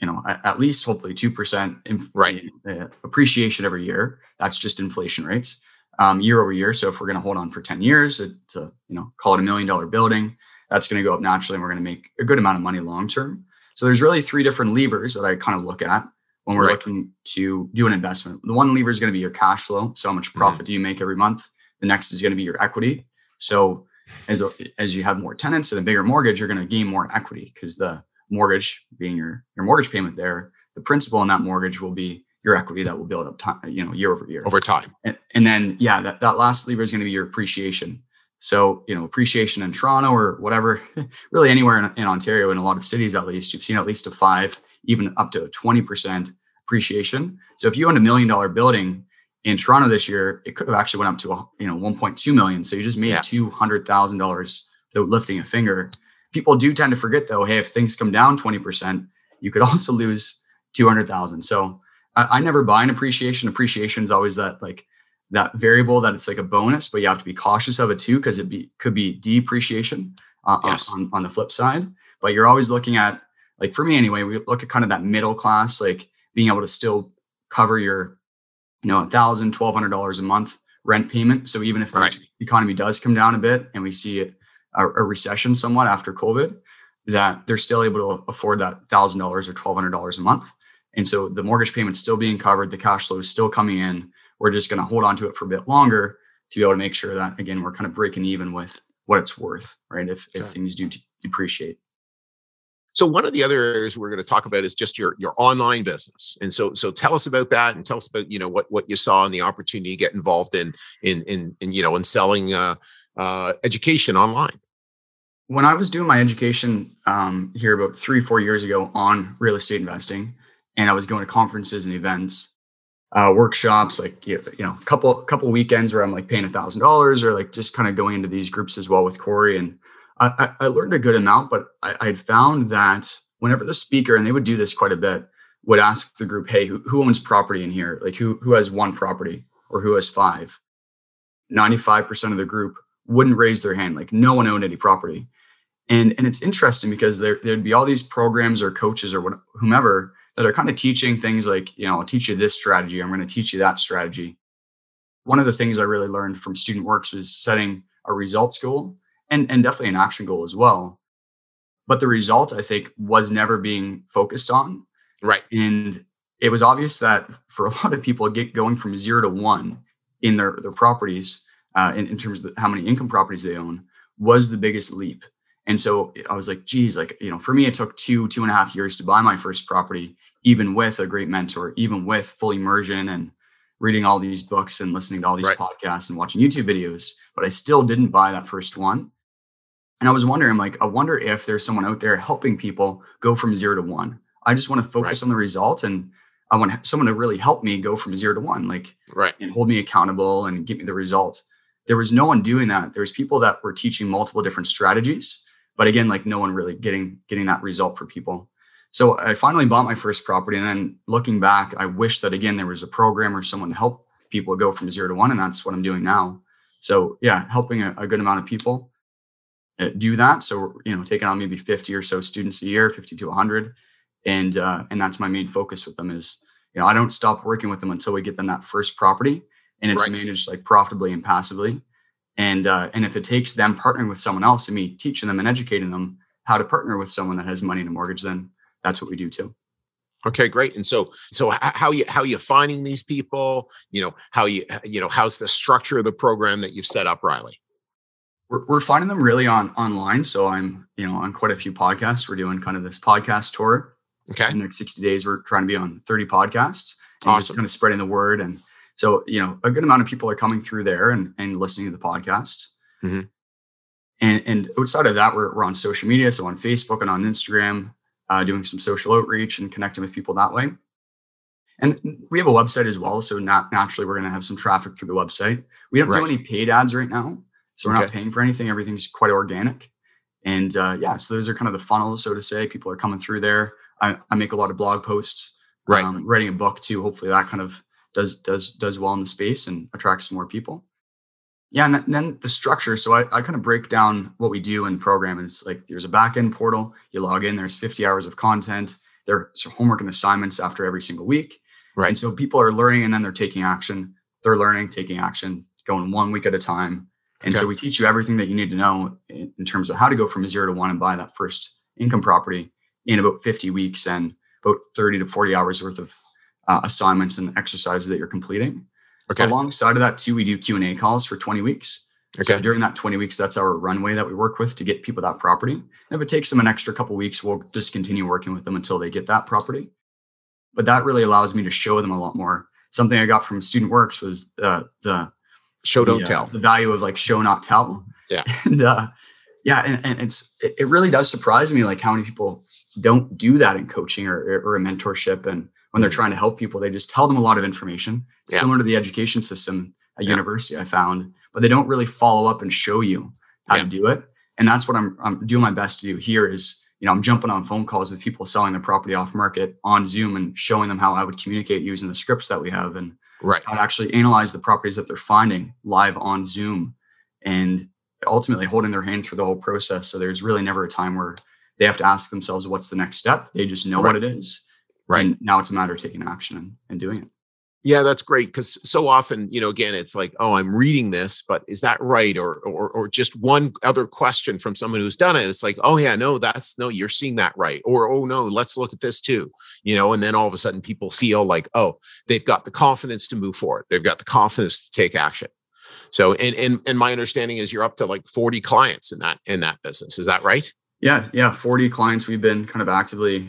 you know, at, least hopefully two percent right uh, appreciation every year. That's just inflation rates. um, year over year. So if we're going to hold on for 10 years to, to you know call it a million dollar building, that's going to go up naturally, and we're going to make a good amount of money long term. So there's really three different levers that I kind of look at when we're right. looking to do an investment. The one lever is going to be your cash flow. So how much mm-hmm. profit mm-hmm. do you make every month? The next is going to be your equity. So as as you have more tenants and a bigger mortgage, you're going to gain more equity because the mortgage being your your mortgage payment there, the principal in that mortgage will be your equity that will build up time, you know, year over year. Over time. And, and then yeah, that, that last lever is going to be your appreciation. So, you know, appreciation in Toronto or whatever, *laughs* really anywhere in, in Ontario, in a lot of cities at least, you've seen at least a five, even up to 20% appreciation. So if you owned a million dollar building in Toronto this year, it could have actually went up to you know 1.2 million. So you just made yeah. two hundred thousand dollars without lifting a finger. People do tend to forget though, hey, if things come down 20%, you could *laughs* also lose 200,000. So I, I never buy an appreciation. Appreciation is always that like that variable that it's like a bonus, but you have to be cautious of it too because it be could be depreciation uh, yes. on, on the flip side. But you're always looking at like for me anyway, we look at kind of that middle class, like being able to still cover your, you know, a thousand, twelve hundred dollars a month rent payment. So even if right. the economy does come down a bit and we see a, a recession somewhat after COVID, that they're still able to afford that thousand dollars or twelve hundred dollars a month. And so the mortgage payment's still being covered, the cash flow is still coming in. We're just going to hold on to it for a bit longer to be able to make sure that again we're kind of breaking even with what it's worth, right? If if things do depreciate. So one of the other areas we're going to talk about is just your your online business. And so so tell us about that and tell us about you know what what you saw and the opportunity to get involved in in in, in you know in selling uh, uh, education online. When I was doing my education um, here about three four years ago on real estate investing, and I was going to conferences and events, uh, workshops, like you know, a couple couple weekends where I'm like paying a thousand dollars, or like just kind of going into these groups as well with Corey, and I, I learned a good amount. But I, I'd found that whenever the speaker, and they would do this quite a bit, would ask the group, "Hey, who, who owns property in here? Like who who has one property or who has five? Ninety five percent of the group wouldn't raise their hand. Like no one owned any property. And and it's interesting because there there'd be all these programs or coaches or what, whomever that are kind of teaching things like, you know, I'll teach you this strategy, I'm going to teach you that strategy. One of the things I really learned from Student Works was setting a results goal and, and definitely an action goal as well. But the result, I think, was never being focused on. Right. And it was obvious that for *laughs* a lot of people, get going from zero to one in their, their properties, uh, in, in terms of how many income properties they own, was the biggest leap. And so I was like, geez, like, you know, for me, it took two, two and a half years to buy my first property even with a great mentor, even with full immersion and reading all these books and listening to all these right. podcasts and watching YouTube videos, but I still didn't buy that first one. And I was wondering, like, I wonder if there's someone out there helping people go from zero to one. I just want to focus right. on the result and I want someone to really help me go from zero to one, like, right. and hold me accountable and give me the result. There was no one doing that. There was people that were teaching multiple different strategies, but again, like no one really getting getting that result for people. So I finally bought my first property. And then looking back, I wish that again, there was a program or someone to help people go from zero to one. And that's what I'm doing now. So yeah, helping a, a good amount of people uh, do that. So, you know, taking on maybe 50 or so students a year, 50 to 100. And, uh, and that's my main focus with them is, you know, I don't stop working with them until we get them that first property and it's right. managed like profitably and passively. And, uh, and if it takes them partnering with someone else and me teaching them and educating them how to partner with someone that has money in a mortgage, then that's what we do too. Okay, great. And so, so how you how you finding these people? You know, how you you know how's the structure of the program that you've set up, Riley? We're, we're finding them really on online. So I'm you know on quite a few podcasts. We're doing kind of this podcast tour. Okay. In the next 60 days, we're trying to be on 30 podcasts. And awesome. Just kind of spreading the word. And so, you know, a good amount of people are coming through there and, and listening to the podcast. Mm-hmm. And, and outside of that, we're, we're on social media. So on Facebook and on Instagram, uh, doing some social outreach and connecting with people that way. And we have a website as well. So not, naturally, we're going to have some traffic through the website. We don't right. do any paid ads right now. So we're okay. not paying for anything. Everything's quite organic. And uh, yeah, so those are kind of the funnels, so to say. People are coming through there. I, I make a lot of blog posts. Right. Um, writing a book too. Hopefully that kind of does does does well in the space and attracts more people. Yeah and, then the structure. So I, I kind of break down what we do in the program is like there's a backend portal. You log in there's 50 hours of content. There's homework and assignments after every single week. Right. And so people are learning and then they're taking action. They're learning taking action going one week at a time. And Okay. so we teach you everything that you need to know in, in terms of how to go from zero to one and buy that first income property in about 50 weeks and about 30 to 40 hours worth of uh, assignments and exercises that you're completing. Okay. Alongside of that, too, we do Q and A calls for 20 weeks. So Okay. during that 20 weeks, that's our runway that we work with to get people that property. And if it takes them an extra couple weeks, we'll just continue working with them until they get that property. But that really allows me to show them a lot more. Something I got from Student Works was uh, the Show don't the, uh, tell. the value of like show not tell. Yeah. *laughs* And uh, yeah, and, and it's it, it really does surprise me like how many people don't do that in coaching or or a mentorship and when they're Mhm. trying to help people, they just tell them a lot of information, Yeah. similar to the education system at Yeah. university. I found, but they don't really follow up and show you how Yeah. to do it. And that's what I'm I'm doing my best to do here. Is you know I'm jumping on phone calls with people selling their property off market on Zoom and showing them how I would communicate using the scripts that we have and Right. how to actually analyze the properties that they're finding live on Zoom and ultimately holding their hand through the whole process. So there's really never a time where they have to ask themselves what's the next step. They just know what it is. Right. And now it's a matter of taking action and, and doing it. Yeah, that's great because so often, you know, again, it's like, oh, I'm reading this, but is that right? Or, or, or just one other question from someone who's done it. It's like, oh yeah, no, that's no, you're seeing that right. Or oh no, let's look at this too. You know, and then all of a sudden, people feel like, oh, they've got the confidence to move forward. They've got the confidence to take action. So, and and and my understanding is you're up to like 40 clients in that in that business. Is that right? Yeah. Yeah. 40 clients. We've been kind of actively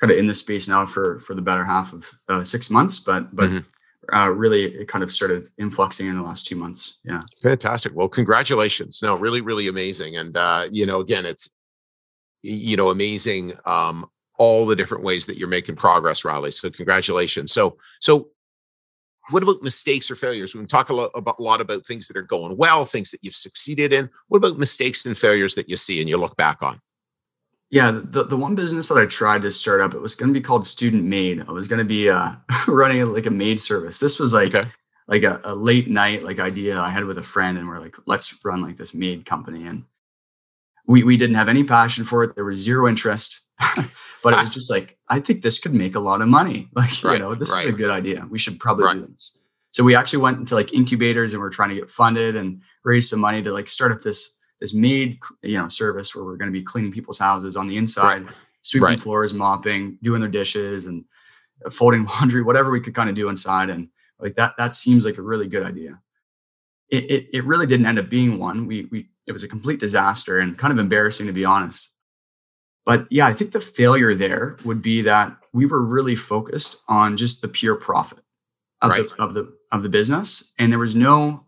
kind of in this space now for, for the better half of uh, six months, but, but Mhm. uh, really it kind of started influxing in the last two months. Yeah. Fantastic. Well, congratulations. No, really, really amazing. And uh, you know, again, it's you know, amazing um all the different ways that you're making progress, Riley. So congratulations. So so what about mistakes or failures? We talk a lot about a lot about things that are going well, things that you've succeeded in. What about mistakes and failures that you see and you look back on? Yeah, the, the one business that I tried to start up, it was going to be called Student Maid. I was going to be uh, *laughs* running like a maid service. This was like Okay. like a, a late night like idea I had with a friend, and we're like, let's run like this maid company. And we we didn't have any passion for it. There was zero interest, *laughs* but it was *laughs* just like, I think this could make a lot of money. Like you know, this is a good idea. We should probably Right. do this. So we actually went into like incubators, and we're trying to get funded and raise some money to like start up this this maid you know service where we're going to be cleaning people's houses on the inside sweeping Right. floors mopping doing their dishes and uh, folding *laughs* laundry whatever we could kind of do inside. And like that that seems like a really good idea. It, it, it really didn't end up being one. We we it was a complete disaster and kind of embarrassing to be honest. But yeah i think the failure there would be that we were really focused on just the pure profit of, Right. the, of the of the business. And there was no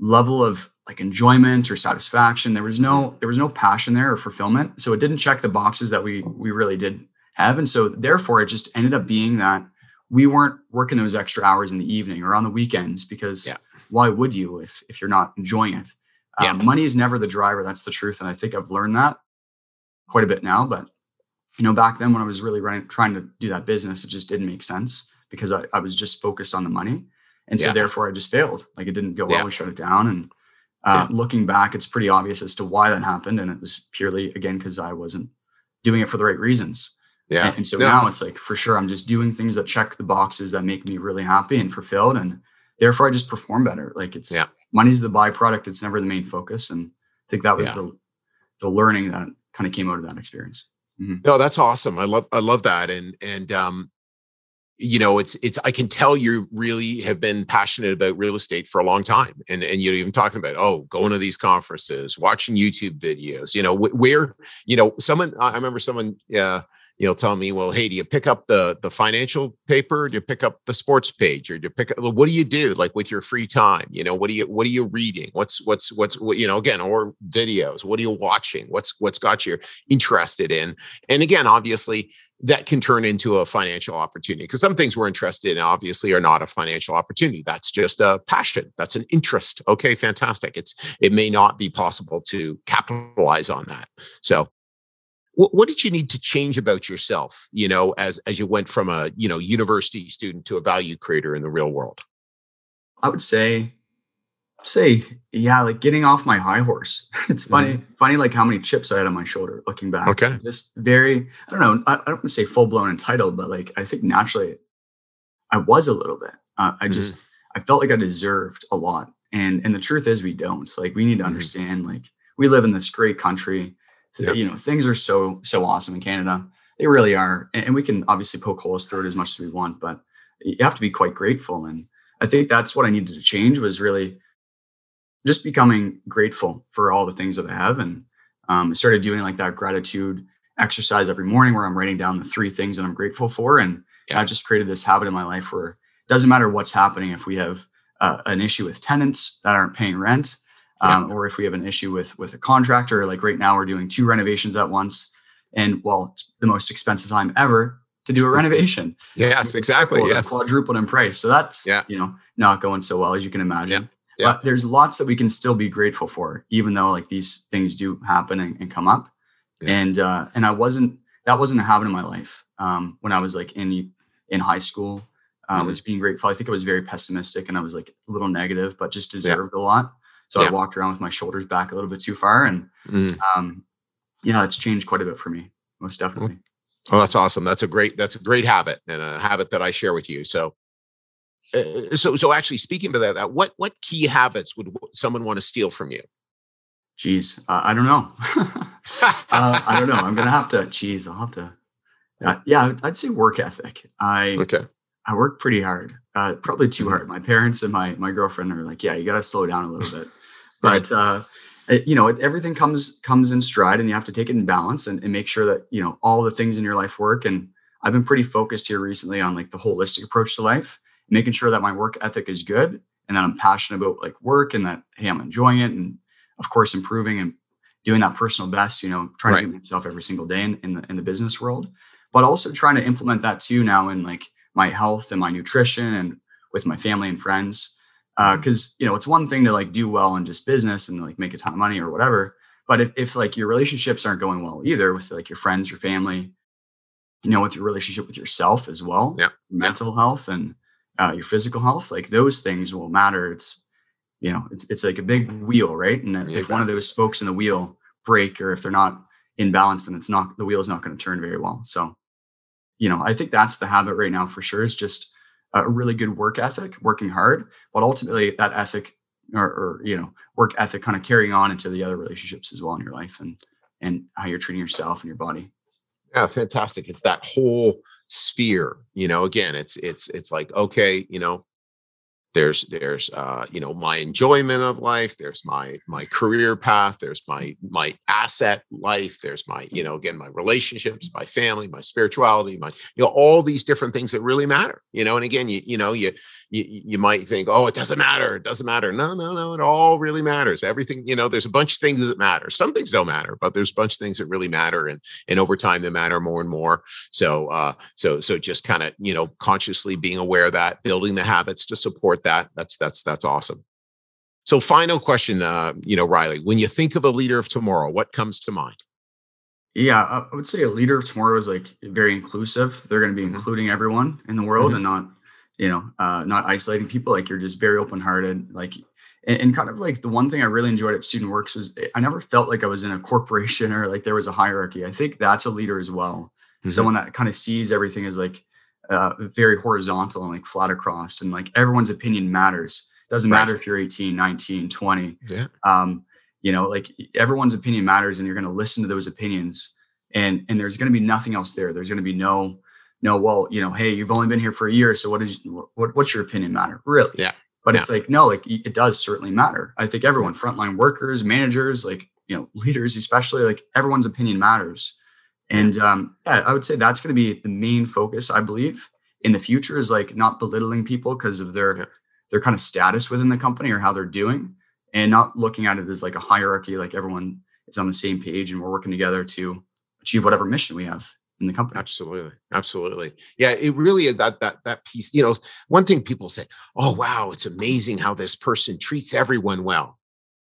level of like enjoyment or satisfaction there was no there was no passion there or fulfillment so it didn't check the boxes that we we really did have and so therefore it just ended up being that we weren't working those extra hours in the evening or on the weekends because Yeah. why would you if if you're not enjoying it Yeah. um, money is never the driver that's the truth and i think i've learned that quite a bit now but you know back then when i was really running trying to do that business it just didn't make sense because i, I was just focused on the money and so Yeah. therefore i just failed like it didn't go well Yeah. we shut it down and uh, looking back it's pretty obvious as to why that happened and it was purely again because i wasn't doing it for the right reasons Yeah. and, and so No. now it's like for sure i'm just doing things that check the boxes that make me really happy and fulfilled and therefore i just perform better like it's Yeah. money's the byproduct it's never the main focus and i think that was Yeah. the the learning that kind of came out of that experience No, that's awesome. I love I love that. And and um, you know, it's it's I can tell you really have been passionate about real estate for a long time. And and you're even talking about oh, going to these conferences, watching YouTube videos, you know, wh- where, you know, someone I I remember someone uh you know tell me, well, hey, do you pick up the the financial paper? Do you pick up the sports page or do you pick up what do you do like with your free time? You know, what do you what are you reading? What's what's what's what you know, again, or videos, what are you watching? What's what's got you interested in? and again obviously that can turn into a financial opportunity because some things we're interested in obviously are not a financial opportunity that's just a passion that's an interest okay fantastic it's it may not be possible to capitalize on that so what, what did you need to change about yourself you know as as you went from a you know university student to a value creator in the real world i would say say yeah like getting off my high horse *laughs* it's funny funny like how many chips i had on my shoulder looking back Okay. just very i don't know i, I don't want to say full-blown entitled but like i think naturally i was a little bit uh, i just i felt like i deserved a lot And and the truth is we don't. Like we need to Mhm. understand like we live in this great country. Yep. You know, things are so so awesome in Canada. They really are. And, we can obviously poke holes through it as much as we want, but you have to be quite grateful. And I think that's what I needed to change was really just becoming grateful for all the things that I have. And um, I started doing like that gratitude exercise every morning where I'm writing down the three things that I'm grateful for. And Yeah. I just created this habit in my life where it doesn't matter what's happening if we have uh, an issue with tenants that aren't paying rent, um, or if we have an issue with with a contractor. Like right now, we're doing two renovations at once, and well, it's the most expensive time ever to do a renovation. Yes, exactly. Well, Yes. quadrupled in price. So that's Yeah. you know not going so well as you can imagine. Yeah. But there's lots that we can still be grateful for, even though like these things do happen and, and come up. Yeah. And uh, and I wasn't that wasn't a habit in my life um, when I was like in in high school. Uh, Mhm. was being grateful. I think I was very pessimistic and I was like a little negative, but just deserved a lot. So I walked around with my shoulders back a little bit too far, and Mm. um, yeah, it's changed quite a bit for me, most definitely. Oh, that's awesome. That's a great. That's a great habit and a habit that I share with you. So, uh, so, so actually, speaking to that, that what what key habits would someone want to steal from you? Geez, uh, I don't know. *laughs* *laughs* uh, I don't know. I'm gonna have to. Geez, I'll have to. Uh, yeah, I'd- say work ethic. I okay. I work pretty hard, uh, probably too Mhm. hard. My parents and my my girlfriend are like, yeah, you got to slow down a little bit. But uh, it- you know, it, everything comes comes in stride, and you have to take it in balance and, and make sure that you know all the things in your life work. And I've been pretty focused here recently on like the holistic approach to life, making sure that my work ethic is good and that I'm passionate about like work and that hey, I'm enjoying it, and of course improving and doing that personal best. You know, trying Right. to get myself every single day in, in the in the business world, but also trying to implement that too now in like my health and my nutrition and with my family and friends because you know it's one thing to like do well in just business and like make a ton of money or whatever but if, if like your relationships aren't going well either with like your friends your family you know with your relationship with yourself as well Yeah. mental health and uh, your physical health like those things will matter. It's you know it's, it's like a big wheel right? And Yeah, if one of those spokes in the wheel break or if they're not in balance then it's not the wheel is not going to turn very well. So you know i think that's the habit right now for sure is just a really good work ethic working hard but ultimately that ethic or, or you know work ethic kind of carrying on into the other relationships as well in your life and and how you're treating yourself and your body Yeah, fantastic. It's that whole sphere. You know, again, it's it's it's like okay, you know, there's there's uh you know my enjoyment of life there's my my career path there's my my asset life there's my you know again my relationships my family my spirituality my you know all these different things that really matter you know and again you you know you you, you might think oh it doesn't matter it doesn't matter. No no no it all really matters. Everything you know there's a bunch of things that matter. Some things don't matter but there's a bunch of things that really matter and and over time they matter more and more. So uh so so just kind of you know consciously being aware of that building the habits to support that that's that's that's awesome so final question uh you know riley when you think of a leader of tomorrow what comes to mind yeah i would say a leader of tomorrow is like very inclusive they're going to be Mhm. including everyone in the world Mhm. and not you know uh not isolating people like you're just very open-hearted like and, and kind of like the one thing i really enjoyed at student works was i never felt like i was in a corporation *laughs* or like there was a hierarchy i think that's a leader as well Mhm. someone that kind of sees everything as like uh, very horizontal and like flat across and like everyone's opinion matters. Doesn't Right. matter if you're 18 19 20 yeah. Um, you know like everyone's opinion matters and you're going to listen to those opinions and and there's going to be nothing else there. There's going to be no no well you know hey you've only been here for a year so what is what, what's your opinion matter? Really? Yeah. but Yeah. it's like no like it does certainly matter. I think everyone frontline workers managers like you know leaders especially like everyone's opinion matters and um yeah i would say that's going to be the main focus i believe in the future is like not belittling people because of their Yeah. their kind of status within the company or how they're doing and not looking at it as like a hierarchy like everyone is on the same page and we're working together to achieve whatever mission we have in the company. Absolutely absolutely. Yeah it really that that that piece you know one thing people say oh wow it's amazing how this person treats everyone well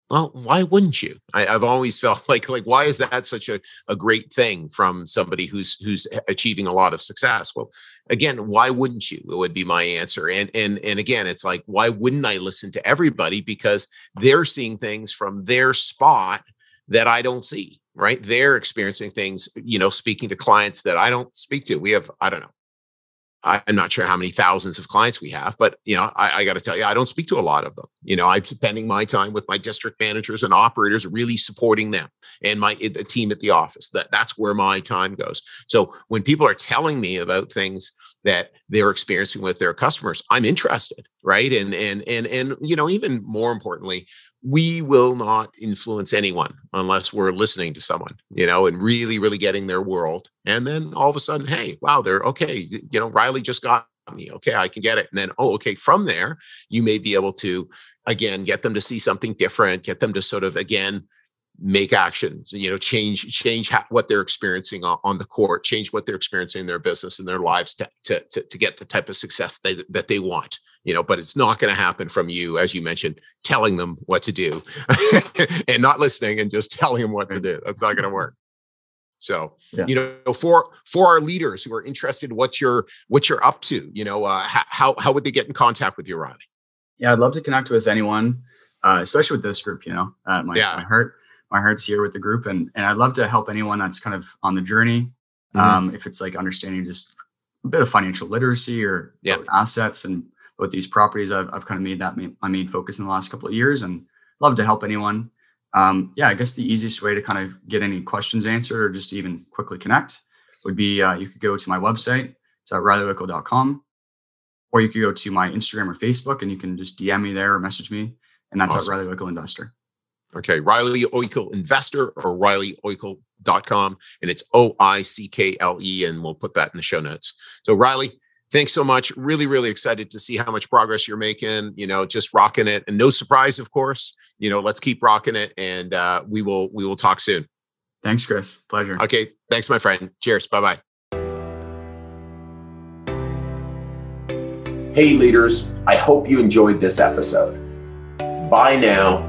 well why wouldn't you? I, i've always felt *laughs* like like why is that such a, a great thing from somebody who's who's achieving a lot of success? Well again why wouldn't you? It would be my answer. And and and again it's like why wouldn't i listen to everybody? Because they're seeing things from their spot that i don't see right? They're experiencing things you know speaking to clients that i don't speak to. We have i don't know I'm not sure how many thousands of clients we have, but you know, I, I got to tell you, I don't speak to a lot of them. You know, I'm spending my time with my district managers and operators, really supporting them and my eh, the team at the office. That that's where my time goes. So when people are telling me about things that they're experiencing with their customers, I'm interested, right? And and and and you know, even more importantly, we will not influence anyone unless we're listening to someone, you know, and really, really getting their world. And then all of a sudden, hey, wow, they're okay. You know, Riley just got me. Okay, I can get it. And then, oh, okay, from there, you may be able to, again, get them to see something different, get them to sort of, again, make actions you know change change what they're experiencing on, on, the court change what they're experiencing in their business and their lives to, to, to, to get the type of success they, that they want you know but it's not going to happen from you as you mentioned telling them what to do *laughs* and not listening and just telling them what to do. That's not going to work. So yeah. you know for for our leaders who are interested what you're what you're up to you know uh, how how would they get in contact with you ronnie yeah i'd love to connect with anyone uh, especially with this group you know uh, my, yeah. my heart my heart's here with the group and and I'd love to help anyone that's kind of on the journey. Mm-hmm. Um, if it's like understanding just a bit of financial literacy or yeah. assets and with these properties, I've, I've kind of made that main, my main focus in the last couple of years and love to help anyone. Um, yeah, I guess the easiest way to kind of get any questions answered or just even quickly connect would be uh, you could go to my website. It's at rileyoickle.com or you could go to my Instagram or Facebook and you can just DM me there or message me. And that's awesome. at Riley Oickle Investor. Okay, Riley Oickle Investor or RileyOickle.com. And it's O I C K L E. And we'll put that in the show notes. So, Riley, thanks so much. Really, really excited to see how much progress you're making. You know, just rocking it. And no surprise, of course. You know, let's keep rocking it. And uh, we will we will talk soon. Thanks, Chris. Pleasure. Okay. Thanks, my friend. Cheers. Bye bye. Hey, leaders. I hope you enjoyed this episode. By now,